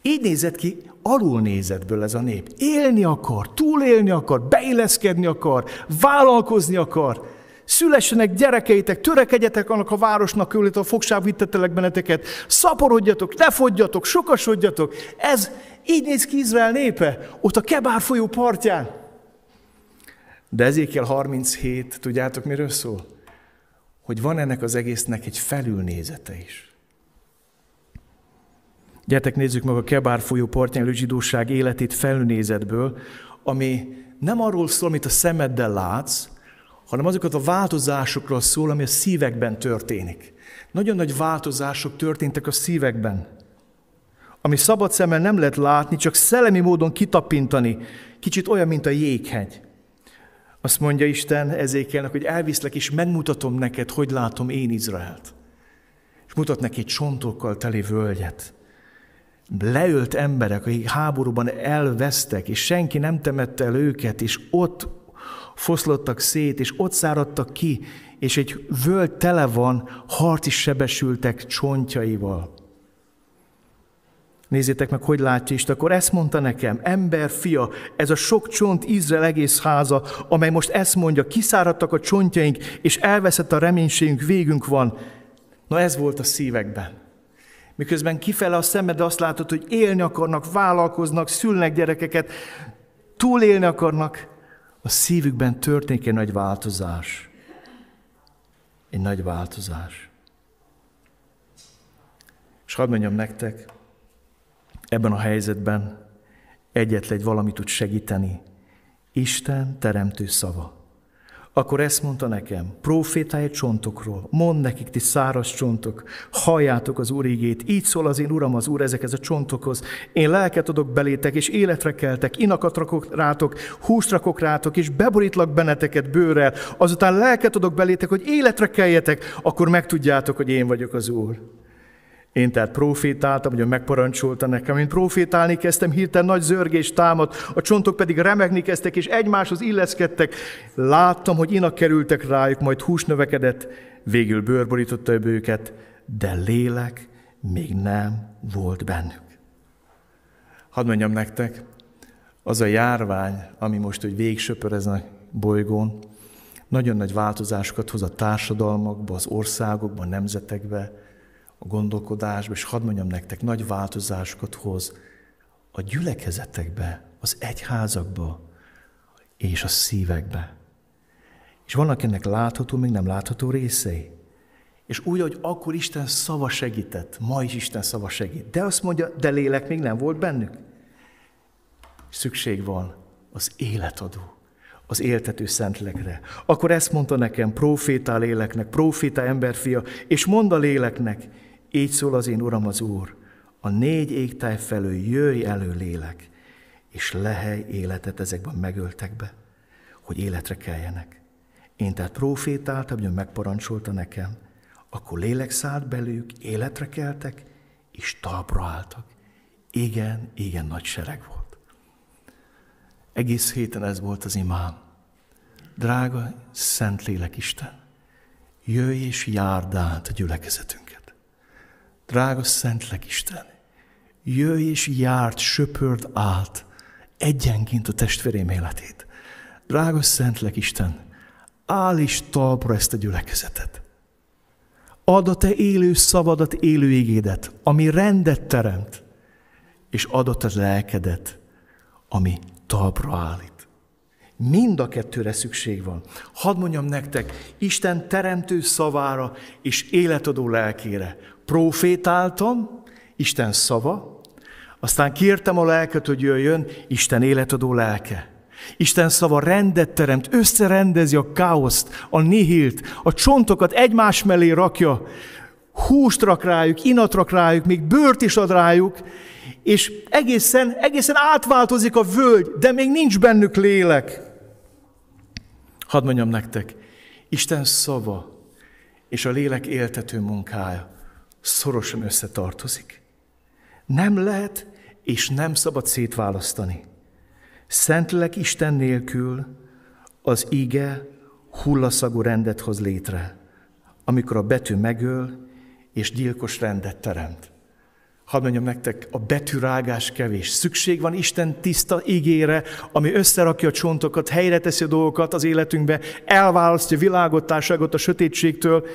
Így nézett ki alulnézetből ez a nép. Élni akar, túlélni akar, beilleszkedni akar, vállalkozni akar. Szülessenek gyerekeitek, törekedjetek annak a városnak, illetve a fogság vittetelek benneteket, szaporodjatok, ne fogyjatok, sokasodjatok. Ez így néz ki Izrael népe, ott a Kebár folyó partján. De ezékel 37, tudjátok miről szól? Hogy van ennek az egésznek egy felülnézete is. Gyertek, nézzük meg a Kebár folyó partján zsidóság életét felnézetből, ami nem arról szól, amit a szemeddel látsz, hanem azokat a változásokról szól, ami a szívekben történik. Nagyon nagy változások történtek a szívekben, ami szabad szemmel nem lehet látni, csak szellemi módon kitapintani. Kicsit olyan, mint a jéghegy. Azt mondja Isten ezékelnek, hogy elviszlek és megmutatom neked, hogy látom én Izraelt. És mutat neki egy csontokkal teli völgyet. Leölt emberek, akik háborúban elvesztek, és senki nem temette el őket, és ott foszlottak szét, és ott száradtak ki, és egy völgy tele van harci sebesültek csontjaival. Nézzétek meg, hogy látja Isten. Akkor ezt mondta nekem, ember fia, ez a sok csont Izrael egész háza, amely most ezt mondja, kiszáradtak a csontjaink, és elveszett a reménységünk, végünk van. Na ez volt a szívekben. Miközben kifele a szemed azt látod, hogy élni akarnak, vállalkoznak, szülnek gyerekeket, túlélni akarnak, a szívükben történik egy nagy változás. Egy nagy változás. És hadd mondjam nektek, ebben a helyzetben egyetlen egy valami tud segíteni. Isten teremtő szava. Akkor ezt mondta nekem, profétálj csontokról, mond nekik, ti száraz csontok, halljátok az Úr ígét, így szól az én Uram az Úr ezekhez a csontokhoz. Én lelket adok belétek, és életre keltek, inakat rakok rátok, húst rakok rátok, és beborítlak benneteket bőrrel, azután lelket adok belétek, hogy életre keljetek, akkor megtudjátok, hogy én vagyok az Úr. Én tehát profétáltam, hogy megparancsolta nekem. Én profétálni kezdtem, hirtelen nagy zörgés támad, a csontok pedig remegni kezdtek, és egymáshoz illeszkedtek. Láttam, hogy inak kerültek rájuk, majd hús növekedett, végül bőrborította őket, de lélek még nem volt bennük. Hadd mondjam nektek, az a járvány, ami most, hogy végsöpör ezen a bolygón, nagyon nagy változásokat hoz a társadalmakba, az országokba, a nemzetekbe, a gondolkodásba, és hadd mondjam nektek, nagy változásokat hoz a gyülekezetekbe, az egyházakba és a szívekbe. És vannak ennek látható, még nem látható részei. És úgy, hogy akkor Isten szava segített, ma is Isten szava segít. De azt mondja, de lélek még nem volt bennük. Szükség van az életadó, az éltető szentlekre. Akkor ezt mondta nekem, profétál léleknek, profétál emberfia, és mond a léleknek, így szól az én Uram az Úr, a négy égtáj felől jöjj elő lélek, és lehely életet ezekben megöltek be, hogy életre keljenek. Én tehát profétáltam, hogy megparancsolta nekem, akkor lélek szállt belők, életre keltek, és talpra álltak. Igen, igen nagy sereg volt. Egész héten ez volt az imám. Drága Szentlélek Isten, jöjj és járd át a gyülekezetünk. Drága Szentlek Isten, jöjj és járt, söpörd át egyenként a testvérém életét. Drága Szentlek Isten, állíts talpra ezt a gyülekezetet. Add a te élő szavadat, élő igédet, ami rendet teremt, és adott a lelkedet, ami talpra állít. Mind a kettőre szükség van. Hadd mondjam nektek, Isten teremtő szavára és életadó lelkére, profétáltam, Isten szava, aztán kértem a lelket, hogy jöjjön, Isten életadó lelke. Isten szava rendet teremt, összerendezi a káoszt, a nihilt, a csontokat egymás mellé rakja, húst rak rájuk, inat rak rájuk, még bőrt is ad rájuk, és egészen, egészen átváltozik a völgy, de még nincs bennük lélek. Hadd mondjam nektek, Isten szava és a lélek éltető munkája szorosan összetartozik. Nem lehet és nem szabad szétválasztani. Szentlek Isten nélkül az ige hullaszagú rendet hoz létre, amikor a betű megöl és gyilkos rendet teremt. Hadd mondjam nektek, a betűrágás kevés. Szükség van Isten tiszta ígére, ami összerakja a csontokat, helyre teszi a dolgokat az életünkbe, elválasztja világot, társágot a sötétségtől,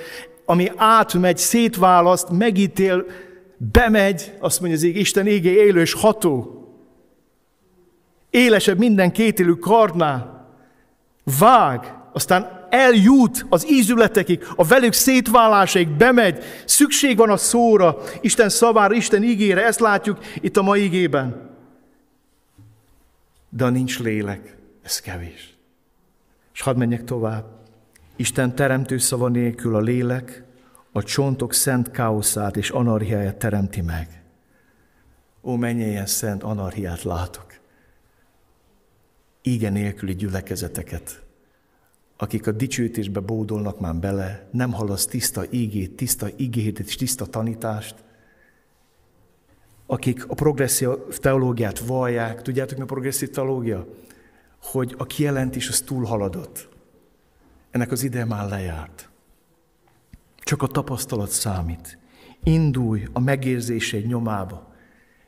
ami átmegy, szétválaszt, megítél, bemegy, azt mondja az ég, Isten égé élő és ható. Élesebb minden kétélű karnál. Vág, aztán eljut az ízületekig, a velük szétválásaig bemegy, szükség van a szóra, Isten szavára, Isten ígére, ezt látjuk itt a mai ígében. De nincs lélek, ez kevés. És hadd menjek tovább. Isten teremtő szava nélkül a lélek a csontok szent káoszát és anarhiáját teremti meg. Ó, mennyi ilyen szent anarhiát látok. Igen nélküli gyülekezeteket, akik a dicsőítésbe bódolnak már bele, nem hallasz tiszta ígét, tiszta ígét és tiszta tanítást, akik a progresszív teológiát vallják, tudjátok mi a progresszív teológia? Hogy a kijelentés az túlhaladott. Ennek az ide már lejárt. Csak a tapasztalat számít. Indulj a megérzéseid nyomába.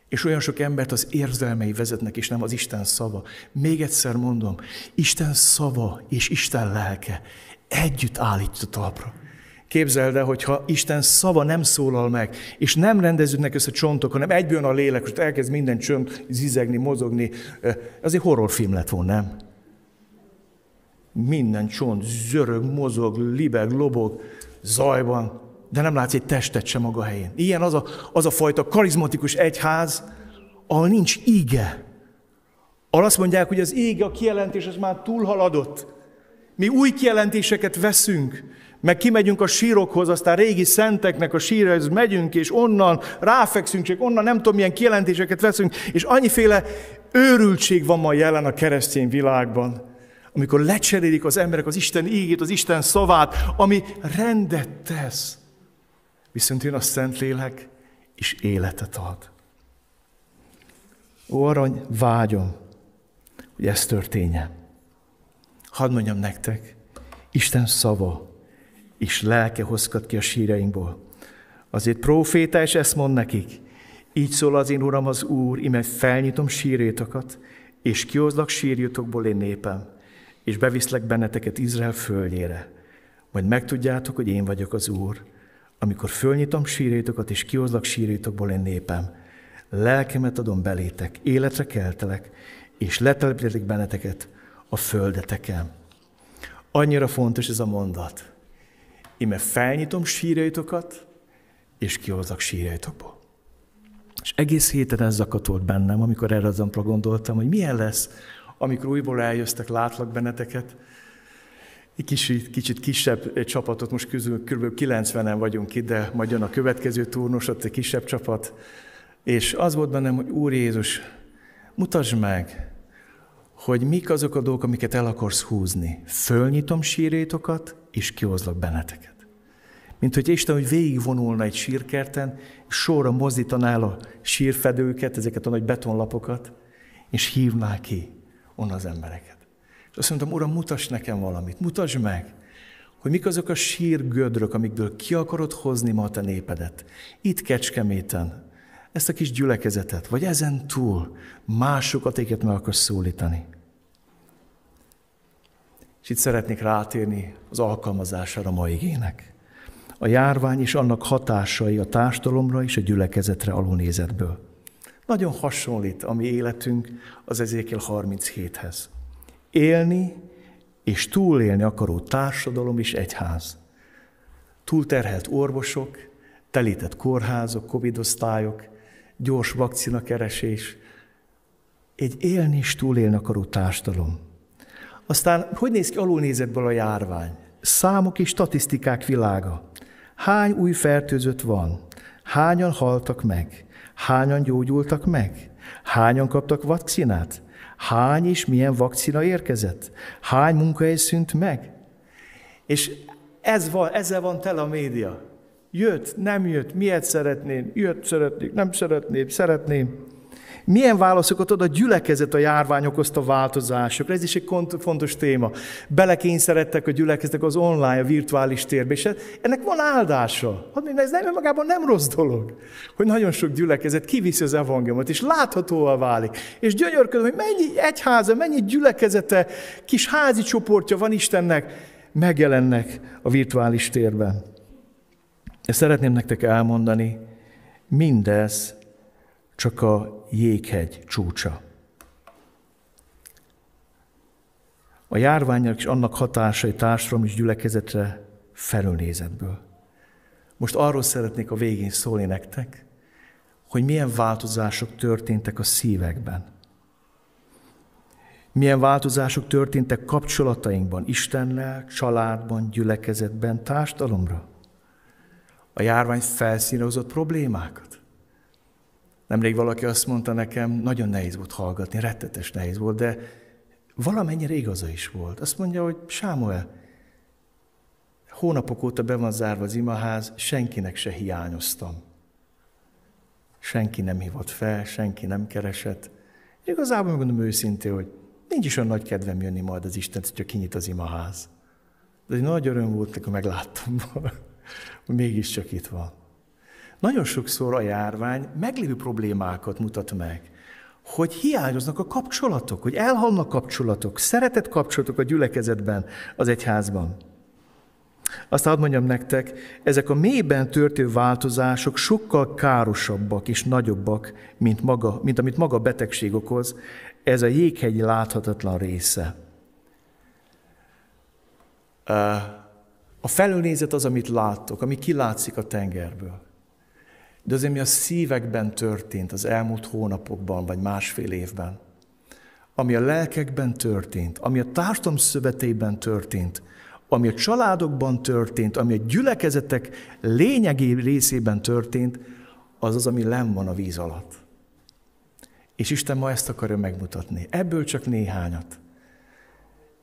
És olyan sok embert az érzelmei vezetnek, és nem az Isten szava. Még egyszer mondom, Isten szava és Isten lelke együtt állítja talpra. Képzeld el, hogyha Isten szava nem szólal meg, és nem rendeződnek össze csontok, hanem egyből a lélek, és elkezd minden csont zizegni, mozogni, az egy horrorfilm lett volna, nem? Minden csont zörög, mozog, libeg, lobog, zajban, de nem látsz egy testet sem maga helyén. Ilyen az a, az a fajta karizmatikus egyház, ahol nincs íge. Ahol azt mondják, hogy az íge, a kijelentés az már túlhaladott. Mi új kijelentéseket veszünk, meg kimegyünk a sírokhoz, aztán régi szenteknek a sírhez megyünk, és onnan ráfekszünk, csak onnan nem tudom, milyen kijelentéseket veszünk, és annyiféle őrültség van ma jelen a keresztény világban, amikor lecserélik az emberek az Isten ígét, az Isten szavát, ami rendet tesz. Viszont jön a Szentlélek, és életet ad. Ó, arany, vágyom, hogy ez történjen. Hadd mondjam nektek, Isten szava és lelke hozkat ki a sírainkból. Azért proféta, és ezt mond nekik, így szól az én Uram az Úr, ime felnyitom sírjétokat, és kihozlak sírjutokból én népem, és beviszlek benneteket Izrael földjére. Majd megtudjátok, hogy én vagyok az Úr, amikor fölnyitom sírjétokat, és kihozlak sírjétokból én népem. Lelkemet adom belétek, életre keltelek, és letelepítek benneteket a földeteken. Annyira fontos ez a mondat. Ime felnyitom sírjaitokat, és kihozok sírjaitokból. És egész héten ez zakatolt bennem, amikor erre az gondoltam, hogy milyen lesz, amikor újból eljöttek, látlak benneteket. Egy kicsit, kicsit kisebb csapatot, most közül kb. 90-en vagyunk itt, de majd jön a következő turnos, ott egy kisebb csapat. És az volt bennem, hogy Úr Jézus, mutasd meg, hogy mik azok a dolgok, amiket el akarsz húzni. Fölnyitom sírétokat, és kihozlak benneteket. Mint hogy Isten, hogy végigvonulna egy sírkerten, sorra mozdítaná a sírfedőket, ezeket a nagy betonlapokat, és hívná ki onnan az embereket. És azt mondtam, Uram, mutass nekem valamit, mutasd meg, hogy mik azok a sírgödrök, amikből ki akarod hozni ma a te népedet. Itt Kecskeméten, ezt a kis gyülekezetet, vagy ezen túl másokat, éket meg akarsz szólítani. És itt szeretnék rátérni az alkalmazására ma igének. A járvány és annak hatásai a társadalomra és a gyülekezetre alulnézetből. Nagyon hasonlít a mi életünk az Ezékiel 37-hez. Élni és túlélni akaró társadalom és egyház. Túlterhelt orvosok, telített kórházak, covid-osztályok, gyors vakcinakeresés, egy élni és túlélni akaró társadalom. Aztán hogy néz ki alulnézetből a járvány? Számok és statisztikák világa. Hány új fertőzött van? Hányan haltak meg? Hányan gyógyultak meg? Hányan kaptak vakcinát? Hány és milyen vakcina érkezett? Hány munkahely szűnt meg? És ez van, ezzel van tele a média. Jött, nem jött, miért szeretném, jött, szeretnék, nem szeretném, szeretném. Milyen válaszokat ad a gyülekezet a járvány okozta változásokra? Ez is egy fontos téma. Belekényszerettek a gyülekezetek az online, a virtuális térbe, és ennek van áldása. Ez nem magában nem rossz dolog, hogy nagyon sok gyülekezet kiviszi az evangéliumot, és láthatóvá válik. És gyönyörködöm, hogy mennyi egyháza, mennyi gyülekezete, kis házi csoportja van Istennek, megjelennek a virtuális térben. Ezt szeretném nektek elmondani, mindez csak a jéghegy csúcsa. A járványok és annak hatásai társadalom és gyülekezetre felülnézetből. Most arról szeretnék a végén szólni nektek, hogy milyen változások történtek a szívekben. Milyen változások történtek kapcsolatainkban, Istennel, családban, gyülekezetben, társadalomra? A járvány felszínre hozott problémákat? Nemrég valaki azt mondta nekem, nagyon nehéz volt hallgatni, rettetes nehéz volt, de valamennyire igaza is volt. Azt mondja, hogy Sámuel, hónapok óta be van zárva az imaház, senkinek se hiányoztam. Senki nem hívott fel, senki nem keresett. Igazából megmondom őszintén, hogy nincs is olyan nagy kedvem jönni majd az Isten, hogyha kinyit az imaház. De egy nagy öröm volt, amikor megláttam, hogy mégiscsak itt van. Nagyon sokszor a járvány meglévő problémákat mutat meg, hogy hiányoznak a kapcsolatok, hogy elhalnak kapcsolatok, szeretett kapcsolatok a gyülekezetben, az egyházban. Azt hadd mondjam nektek, ezek a mélyben történő változások sokkal károsabbak és nagyobbak, mint, maga, mint amit maga a betegség okoz. Ez a jéghegy láthatatlan része. A felülnézet az, amit láttok, ami kilátszik a tengerből. De azért, mi a szívekben történt az elmúlt hónapokban, vagy másfél évben, ami a lelkekben történt, ami a társadalom szövetében történt, ami a családokban történt, ami a gyülekezetek lényegi részében történt, az az, ami len van a víz alatt. És Isten ma ezt akarja megmutatni. Ebből csak néhányat.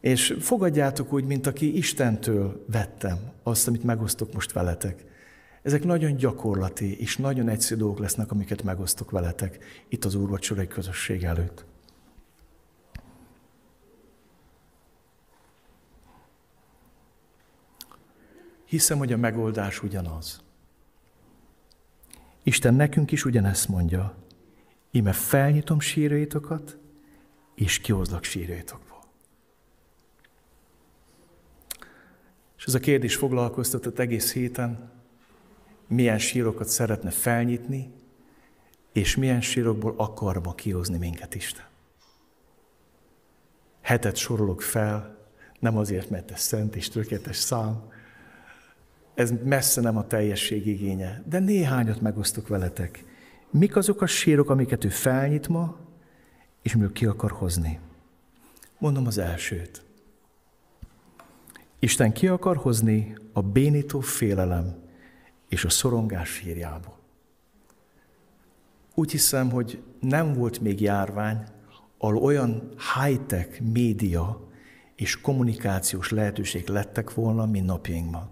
És fogadjátok úgy, mint aki Istentől vettem azt, amit megosztok most veletek. Ezek nagyon gyakorlati és nagyon egyszerű dolgok lesznek, amiket megosztok veletek itt az úrvacsorai közösség előtt. Hiszem, hogy a megoldás ugyanaz. Isten nekünk is ugyanezt mondja. Ime felnyitom sírjaitokat, és kihozlak sírjaitokból. És ez a kérdés foglalkoztatott egész héten, milyen sírokat szeretne felnyitni, és milyen sírokból akar ma kihozni minket Isten. Hetet sorolok fel, nem azért, mert ez szent és tökéletes szám, ez messze nem a teljesség igénye, de néhányat megosztok veletek. Mik azok a sírok, amiket ő felnyit ma, és miből ki akar hozni? Mondom az elsőt. Isten ki akar hozni a bénító félelem és a szorongás sírjából. Úgy hiszem, hogy nem volt még járvány, ahol olyan high-tech média és kommunikációs lehetőség lettek volna, mint napjainkban.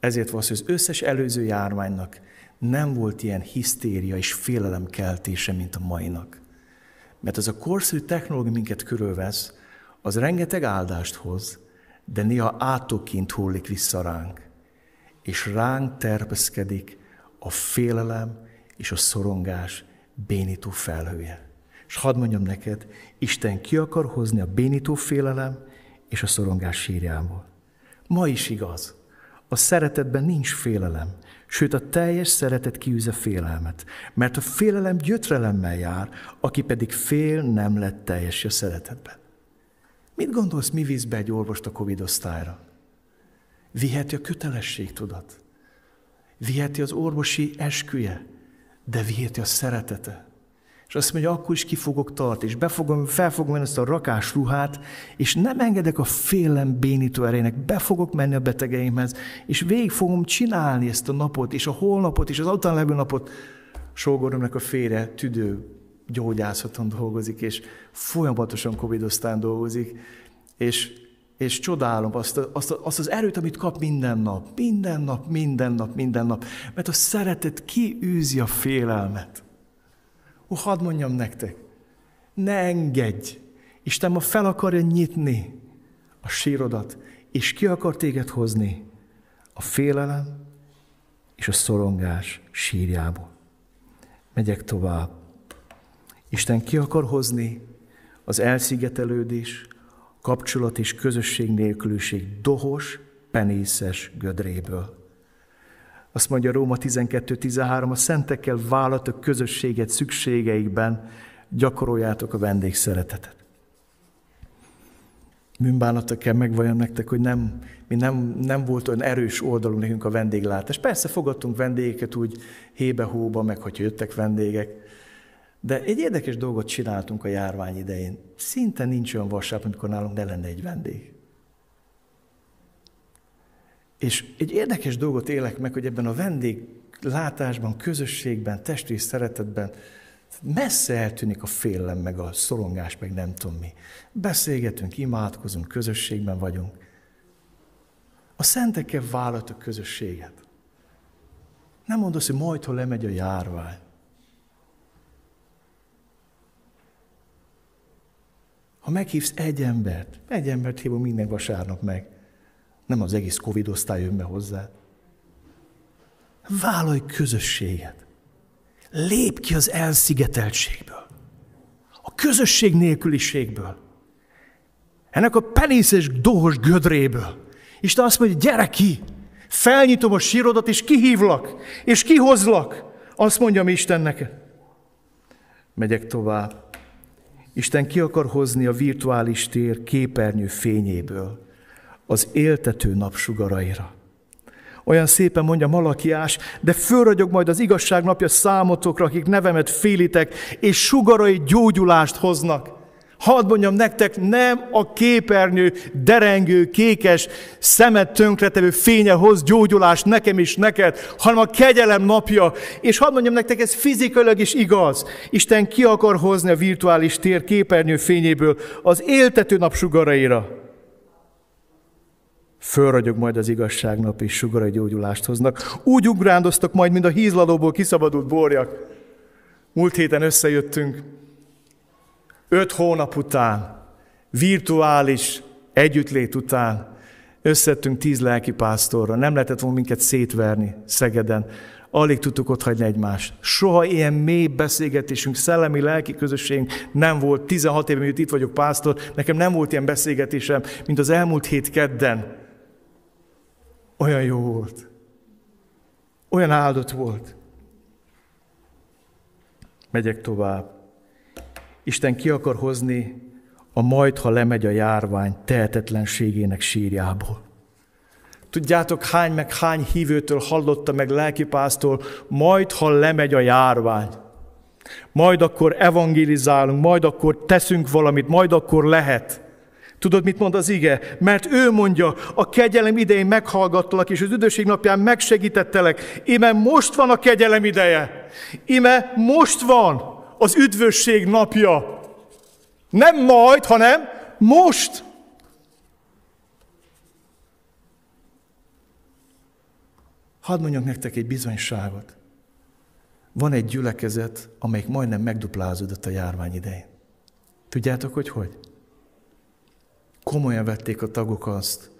Ezért van, az összes előző járványnak nem volt ilyen hisztéria és félelem keltése, mint a mainak. Mert az a korszerű technológia minket körülvesz, az rengeteg áldást hoz, de néha átokként hullik vissza ránk. És ránk terpeszkedik a félelem és a szorongás bénító felhője. És hadd mondjam neked, Isten ki akar hozni a bénító félelem és a szorongás sírjából. Ma is igaz. A szeretetben nincs félelem, sőt a teljes szeretet kiűz a félelmet, mert a félelem gyötrelemmel jár, aki pedig fél nem lett teljes a szeretetben. Mit gondolsz, mi víz be egy orvost a Covid osztályra? Viheti a kötelesség, tudat. Viheti az orvosi esküje, de viheti a szeretete. És azt mondja, akkor is ki fogok tart, és befogom, fel fogom ezt a rakás ruhát, és nem engedek a félem bénító erejének, be fogok menni a betegeimhez, és végig fogom csinálni ezt a napot, és a holnapot, és az után levő napot. Sógoromnak a félre tüdő gyógyászaton dolgozik, és folyamatosan covid dolgozik, és, és csodálom azt, azt, azt az erőt, amit kap minden nap, minden nap, minden nap, minden nap, mert a szeretet kiűzi a félelmet. Ó, hadd mondjam nektek, ne engedj! Isten ma fel akarja nyitni a sírodat, és ki akar téged hozni a félelem és a szorongás sírjából. Megyek tovább. Isten ki akar hozni az elszigetelődés, kapcsolat és közösség nélküliség dohos, penészes gödréből. Azt mondja Róma 12.13, a szentekkel vállatok közösséget szükségeikben, gyakoroljátok a vendégszeretetet. Bűnbánatok kell megvajon nektek, hogy nem, mi nem, nem volt olyan erős oldalunk nekünk a vendéglátás. Persze fogadtunk vendégeket úgy hébe-hóba, meg hogyha jöttek vendégek, De egy érdekes dolgot csináltunk a járvány idején. Szinte nincs olyan vasárnap, amikor nálunk ne lenne egy vendég. És egy érdekes dolgot élek meg, hogy ebben a vendég látásban, közösségben, testi szeretetben messze eltűnik a félelem, meg a szorongás, meg nem tudom mi. Beszélgetünk, imádkozunk, közösségben vagyunk. A szentekkel vállalt a közösséget. Nem mondasz, hogy majd, ha lemegy a járvány. Ha meghívsz egy embert, egy embert hívunk minden vasárnap meg, nem az egész Covid osztály jön be hozzá. Vállalj közösséget. Lép ki az elszigeteltségből. A közösség nélküliségből. Ennek a penészes, dohos gödréből. Isten azt mondja, gyere ki! Felnyitom a sírodat, és kihívlak, és kihozlak. Azt mondja mi Isten neked. Megyek tovább. Isten ki akar hozni a virtuális tér képernyő fényéből az éltető napsugaraira. Olyan szépen mondja Malakiás, de fölragyog majd az igazság napja számotokra, akik nevemet félitek, és sugarai gyógyulást hoznak. Hadd mondjam nektek, nem a képernyő derengő, kékes, szemet tönkretevő fénye hoz gyógyulást nekem is neked, hanem a kegyelem napja. És hadd mondjam nektek, ez fizikailag is igaz. Isten ki akar hozni a virtuális tér képernyő fényéből az éltető napsugaraira. Fölragyog majd az igazságnap, és sugarai gyógyulást hoznak. Úgy ugrándoztak majd, mint a hízlalóból kiszabadult borjak. Múlt héten összejöttünk, öt hónap után, virtuális együttlét után, összettünk tíz lelkipásztorra, nem lehetett volna minket szétverni Szegeden, alig tudtuk ott hagyni egymást. Soha ilyen mély beszélgetésünk, szellemi, lelki közösségünk nem volt. 16 éve, miut itt vagyok pásztor, nekem nem volt ilyen beszélgetésem, mint az elmúlt hét kedden. Olyan jó volt. Olyan áldott volt. Megyek tovább. Isten ki akar hozni a majd, ha lemegy a járvány tehetetlenségének sírjából. Tudjátok, hány meg hány hívőtől hallotta meg lelkipásztól, majd, ha lemegy a járvány. Majd akkor evangelizálunk, majd akkor teszünk valamit, majd akkor lehet. Tudod, mit mond az ige? Mert ő mondja, a kegyelem idején meghallgattalak, és az üdvösség napján megsegítettelek. Ime most van a kegyelem ideje. Ime most van az üdvösség napja. Nem majd, hanem most. Hadd mondjak nektek egy bizonyságot. Van egy gyülekezet, amelyik majdnem megduplázódott a járvány idején. Tudjátok, hogy hogy? komolyan vették a tagok azt,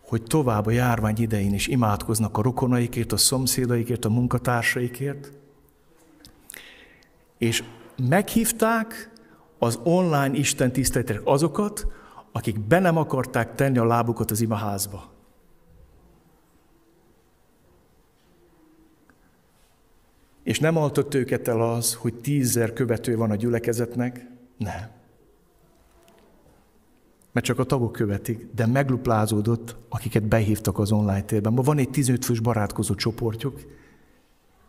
hogy tovább a járvány idején is imádkoznak a rokonaikért, a szomszédaikért, a munkatársaikért, és meghívták az online Isten tiszteletre azokat, akik be nem akarták tenni a lábukat az imaházba. És nem altott őket el az, hogy tízzer követő van a gyülekezetnek, nem mert csak a tagok követik, de megluplázódott, akiket behívtak az online térben. Ma van egy 15 fős barátkozó csoportjuk,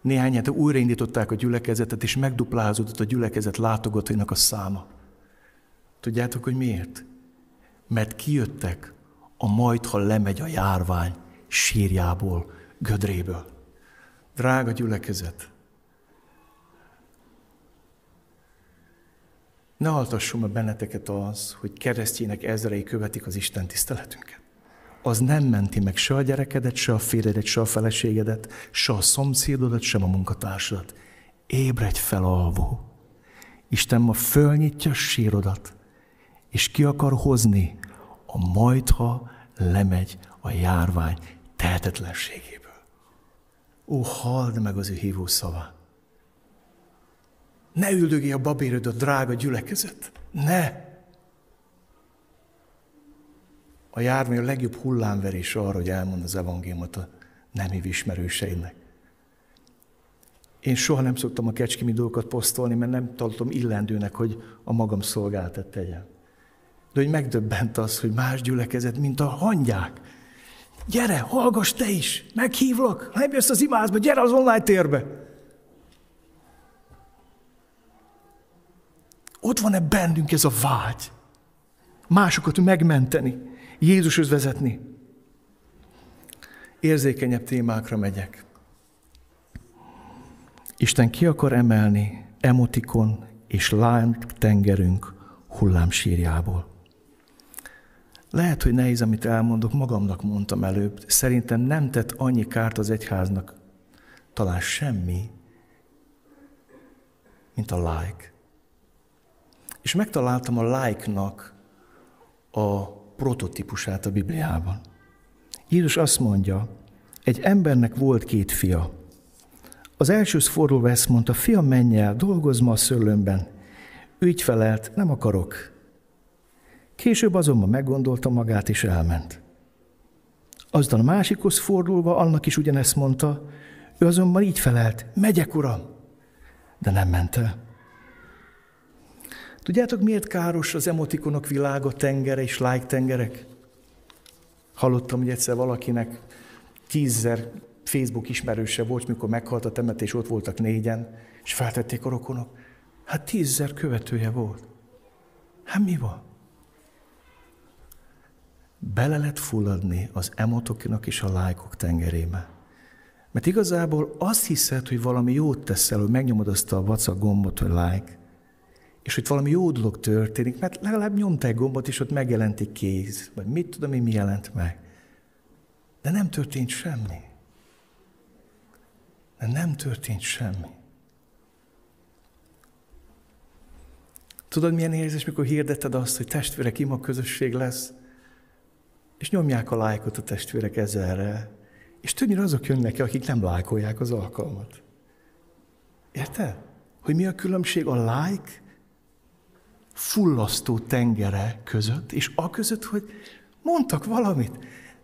néhány hete újraindították a gyülekezetet, és megduplázódott a gyülekezet látogatóinak a száma. Tudjátok, hogy miért? Mert kijöttek a majd, ha lemegy a járvány sírjából, gödréből. Drága gyülekezet, Ne altasson meg benneteket az, hogy keresztjének ezrei követik az Isten tiszteletünket. Az nem menti meg se a gyerekedet, se a férjedet, se a feleségedet, se a szomszédodat, sem a munkatársadat. Ébredj fel, alvó! Isten ma fölnyitja a sírodat, és ki akar hozni a majdha lemegy a járvány tehetetlenségéből. Ó, halld meg az ő hívó szavát! Ne üldögé a babéröd drága gyülekezet. Ne! A járvány a legjobb hullámverés arra, hogy elmond az evangéliumot a nem ismerőseinek. Én soha nem szoktam a kecskimi dolgokat posztolni, mert nem tartom illendőnek, hogy a magam szolgáltat tegyen. De hogy megdöbbent az, hogy más gyülekezet, mint a hangyák. Gyere, hallgass te is, meghívlak, nem jössz az imázba, gyere az online térbe. Ott van-e bennünk ez a vágy? Másokat megmenteni, Jézushoz vezetni. Érzékenyebb témákra megyek. Isten ki akar emelni emotikon és lány tengerünk hullámsírjából. Lehet, hogy nehéz, amit elmondok, magamnak mondtam előbb. Szerintem nem tett annyi kárt az egyháznak, talán semmi, mint a like. És megtaláltam a like-nak a prototípusát a Bibliában. Jézus azt mondja, egy embernek volt két fia. Az első fordulva ezt mondta, fiam, menj el, dolgozz ma a szőlőmben. Ő így felelt, nem akarok. Később azonban meggondolta magát, és elment. Aztán a másikhoz fordulva, annak is ugyanezt mondta, ő azonban így felelt, megyek, uram, de nem ment el. Tudjátok, miért káros az emotikonok világa, tengere és like tengerek? Hallottam, hogy egyszer valakinek tízzer Facebook ismerőse volt, mikor meghalt a temetés, ott voltak négyen, és feltették a rokonok. Hát tízzer követője volt. Hát mi van? Bele lehet fulladni az emotoknak és a lájkok tengerébe. Mert igazából azt hiszed, hogy valami jót teszel, hogy megnyomod azt a vacak gombot, hogy like, és hogy valami jó dolog történik, mert legalább nyomta egy gombot, és ott megjelent egy kéz, vagy mit tudom én, mi jelent meg. De nem történt semmi. De nem történt semmi. Tudod, milyen érzés, mikor hirdeted azt, hogy testvérek ima közösség lesz, és nyomják a lájkot a testvérek ezerre, és többnyire azok jönnek ki, akik nem lájkolják az alkalmat. Érted? Hogy mi a különbség a like fullasztó tengere között, és a között, hogy mondtak valamit.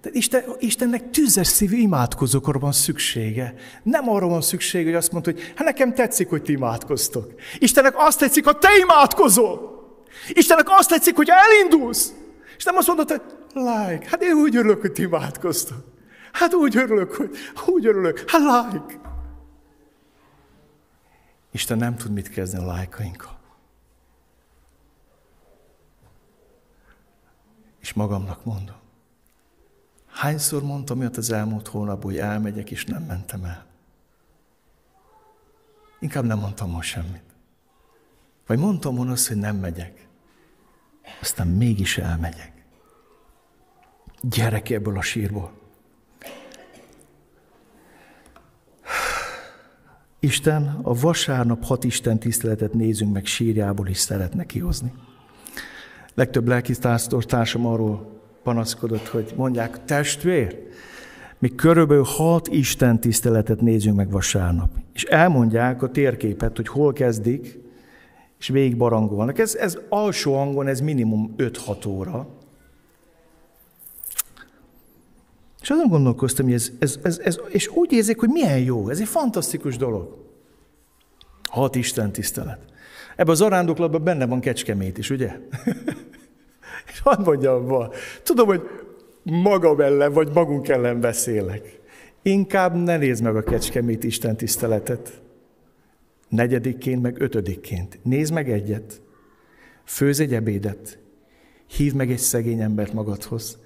De Isten, Istennek tüzes szívű imádkozókra van szüksége. Nem arra van szüksége, hogy azt mondta, hogy hát nekem tetszik, hogy ti imádkoztok. Istennek azt tetszik, ha te imádkozol. Istennek azt tetszik, hogy elindulsz. És nem azt mondod, hogy like. Hát én úgy örülök, hogy ti imádkoztok. Hát úgy örülök, hogy úgy örülök. Hát like. Isten nem tud mit kezdeni a lájkainkkal. És magamnak mondom. Hányszor mondtam olyat az elmúlt hónapban, hogy elmegyek, és nem mentem el? Inkább nem mondtam most semmit. Vagy mondtam volna azt, hogy nem megyek. Aztán mégis elmegyek. Gyerek ebből a sírból. Isten a vasárnap hat Isten tiszteletet nézünk meg sírjából is szeretne kihozni. Legtöbb lelkisztásztor társam arról panaszkodott, hogy mondják, testvér, mi körülbelül hat Isten tiszteletet nézünk meg vasárnap. És elmondják a térképet, hogy hol kezdik, és végig barangolnak. Ez, ez alsó hangon, ez minimum 5-6 óra. És azon gondolkoztam, hogy ez, ez, ez, ez, és úgy érzik, hogy milyen jó, ez egy fantasztikus dolog. Hat Isten tisztelet. Ebben az arándoklatban benne van kecskemét is, ugye? és hadd mondjam ma, tudom, hogy magam ellen, vagy magunk ellen beszélek. Inkább ne nézd meg a kecskemét Isten tiszteletet. Negyedikként, meg ötödikként. Nézd meg egyet. Főz egy ebédet. Hív meg egy szegény embert magadhoz.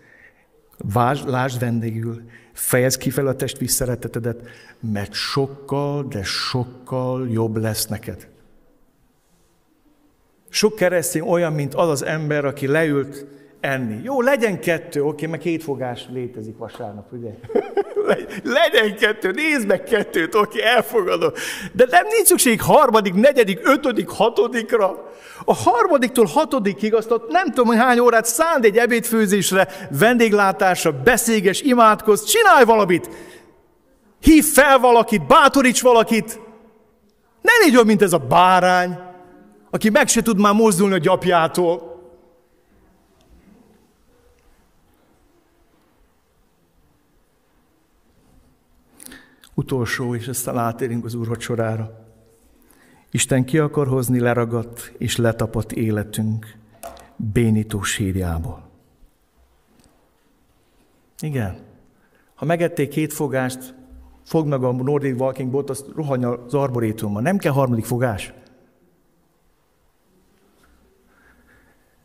Vásd, lásd vendégül, fejezd ki fel a test szeretetedet, mert sokkal, de sokkal jobb lesz neked. Sok keresztény olyan, mint az az ember, aki leült enni. Jó, legyen kettő, oké, meg két fogás létezik vasárnap, ugye? legyen kettő, nézd meg kettőt, oké, elfogadom. De nem nincs szükség harmadik, negyedik, ötödik, hatodikra. A harmadiktól hatodikig azt nem tudom, hogy hány órát szánd egy ebédfőzésre, vendéglátásra, beszéges, imádkoz, csinálj valamit. Hív fel valakit, bátoríts valakit. Ne légy olyan, mint ez a bárány, aki meg se tud már mozdulni a gyapjától. Utolsó, és aztán átérünk az úrvacsorára. Isten ki akar hozni leragadt és letapadt életünk bénító sírjából. Igen. Ha megették két fogást, fogd meg a Nordic Walking Bot, azt rohanj az arborétumban. Nem kell harmadik fogás.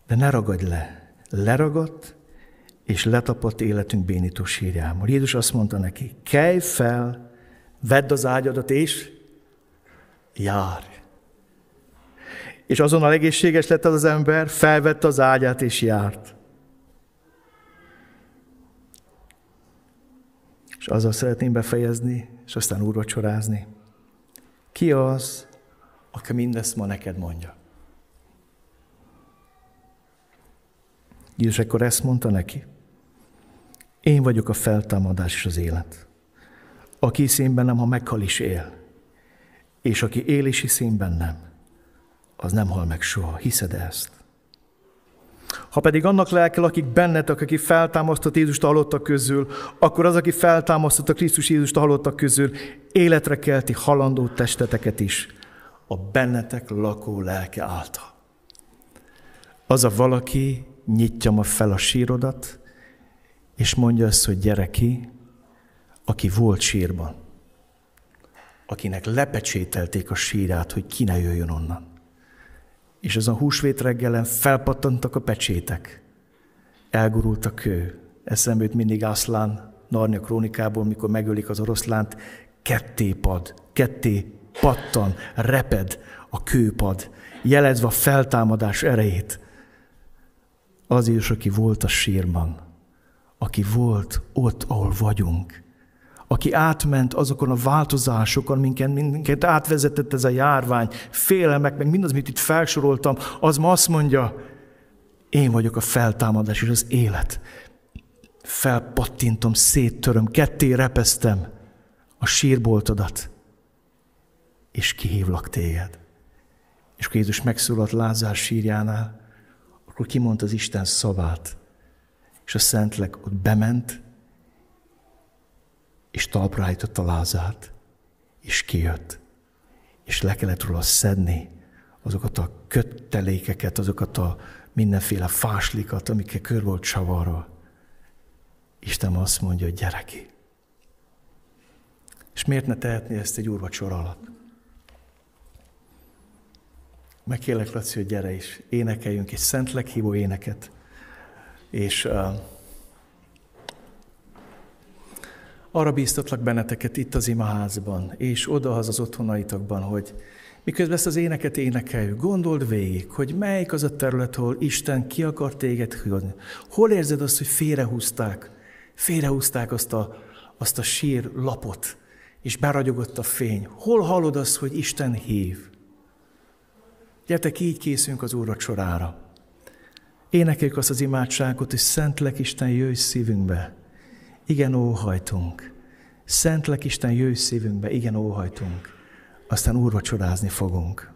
De ne ragadj le. Leragadt, és letapadt életünk bénító sírjából. Jézus azt mondta neki, kelj fel, vedd az ágyadat, és járj. És azonnal egészséges lett az, az ember, felvette az ágyát és járt. És azzal szeretném befejezni, és aztán úrvacsorázni. Ki az, aki mindezt ma neked mondja? Jézus akkor ezt mondta neki. Én vagyok a feltámadás és az élet. Aki hisz bennem, ha meghal is él. És aki él és hisz bennem, az nem hal meg soha. Hiszed ezt? Ha pedig annak lelkel, akik bennetek, aki feltámasztott Jézust a halottak közül, akkor az, aki feltámasztott a Krisztus Jézust a halottak közül, életre kelti halandó testeteket is a bennetek lakó lelke által. Az a valaki nyitja ma fel a sírodat, és mondja azt, hogy gyere ki, aki volt sírban, akinek lepecsételték a sírát, hogy ki ne jöjjön onnan. És az a húsvét reggelen felpattantak a pecsétek, elgurult a kő. Eszembe jut mindig Aszlán, Narnia krónikából, mikor megölik az oroszlánt, ketté pad, ketté pattan, reped a kőpad, jelezve a feltámadás erejét. Az is, aki volt a sírban, aki volt ott, ahol vagyunk, aki átment azokon a változásokon, minket, minket átvezetett ez a járvány, félelmek, meg mindaz, amit itt felsoroltam, az ma azt mondja, én vagyok a feltámadás és az élet. Felpattintom, széttöröm, ketté repesztem a sírboltodat, és kihívlak téged. És Jézus megszólalt Lázár sírjánál, akkor kimondta az Isten szavát, és a Szentlek ott bement, és talpra állította Lázárt, és kijött. És le kellett róla szedni azokat a köttelékeket, azokat a mindenféle fáslikat, amikkel kör volt csavarva. Isten azt mondja, hogy gyere ki. És miért ne tehetné ezt egy úrvacsor alatt? Megkérlek, Laci, hogy gyere is, énekeljünk egy szent leghívó éneket. És uh, arra bíztatlak benneteket itt az imaházban, és odahaz az otthonaitokban, hogy miközben ezt az éneket énekeljük, gondold végig, hogy melyik az a terület, ahol Isten ki akar téged hívni. Hol érzed azt, hogy félrehúzták, félrehúzták azt a, azt a sír lapot, és beragyogott a fény. Hol hallod azt, hogy Isten hív? Gyertek, így készünk az Úr sorára. Énekeljük azt az imádságot, hogy Szentlek Isten jöjj szívünkbe. Igen, óhajtunk. Szentlek Isten jöjj szívünkbe. Igen, óhajtunk. Aztán úrvacsorázni fogunk.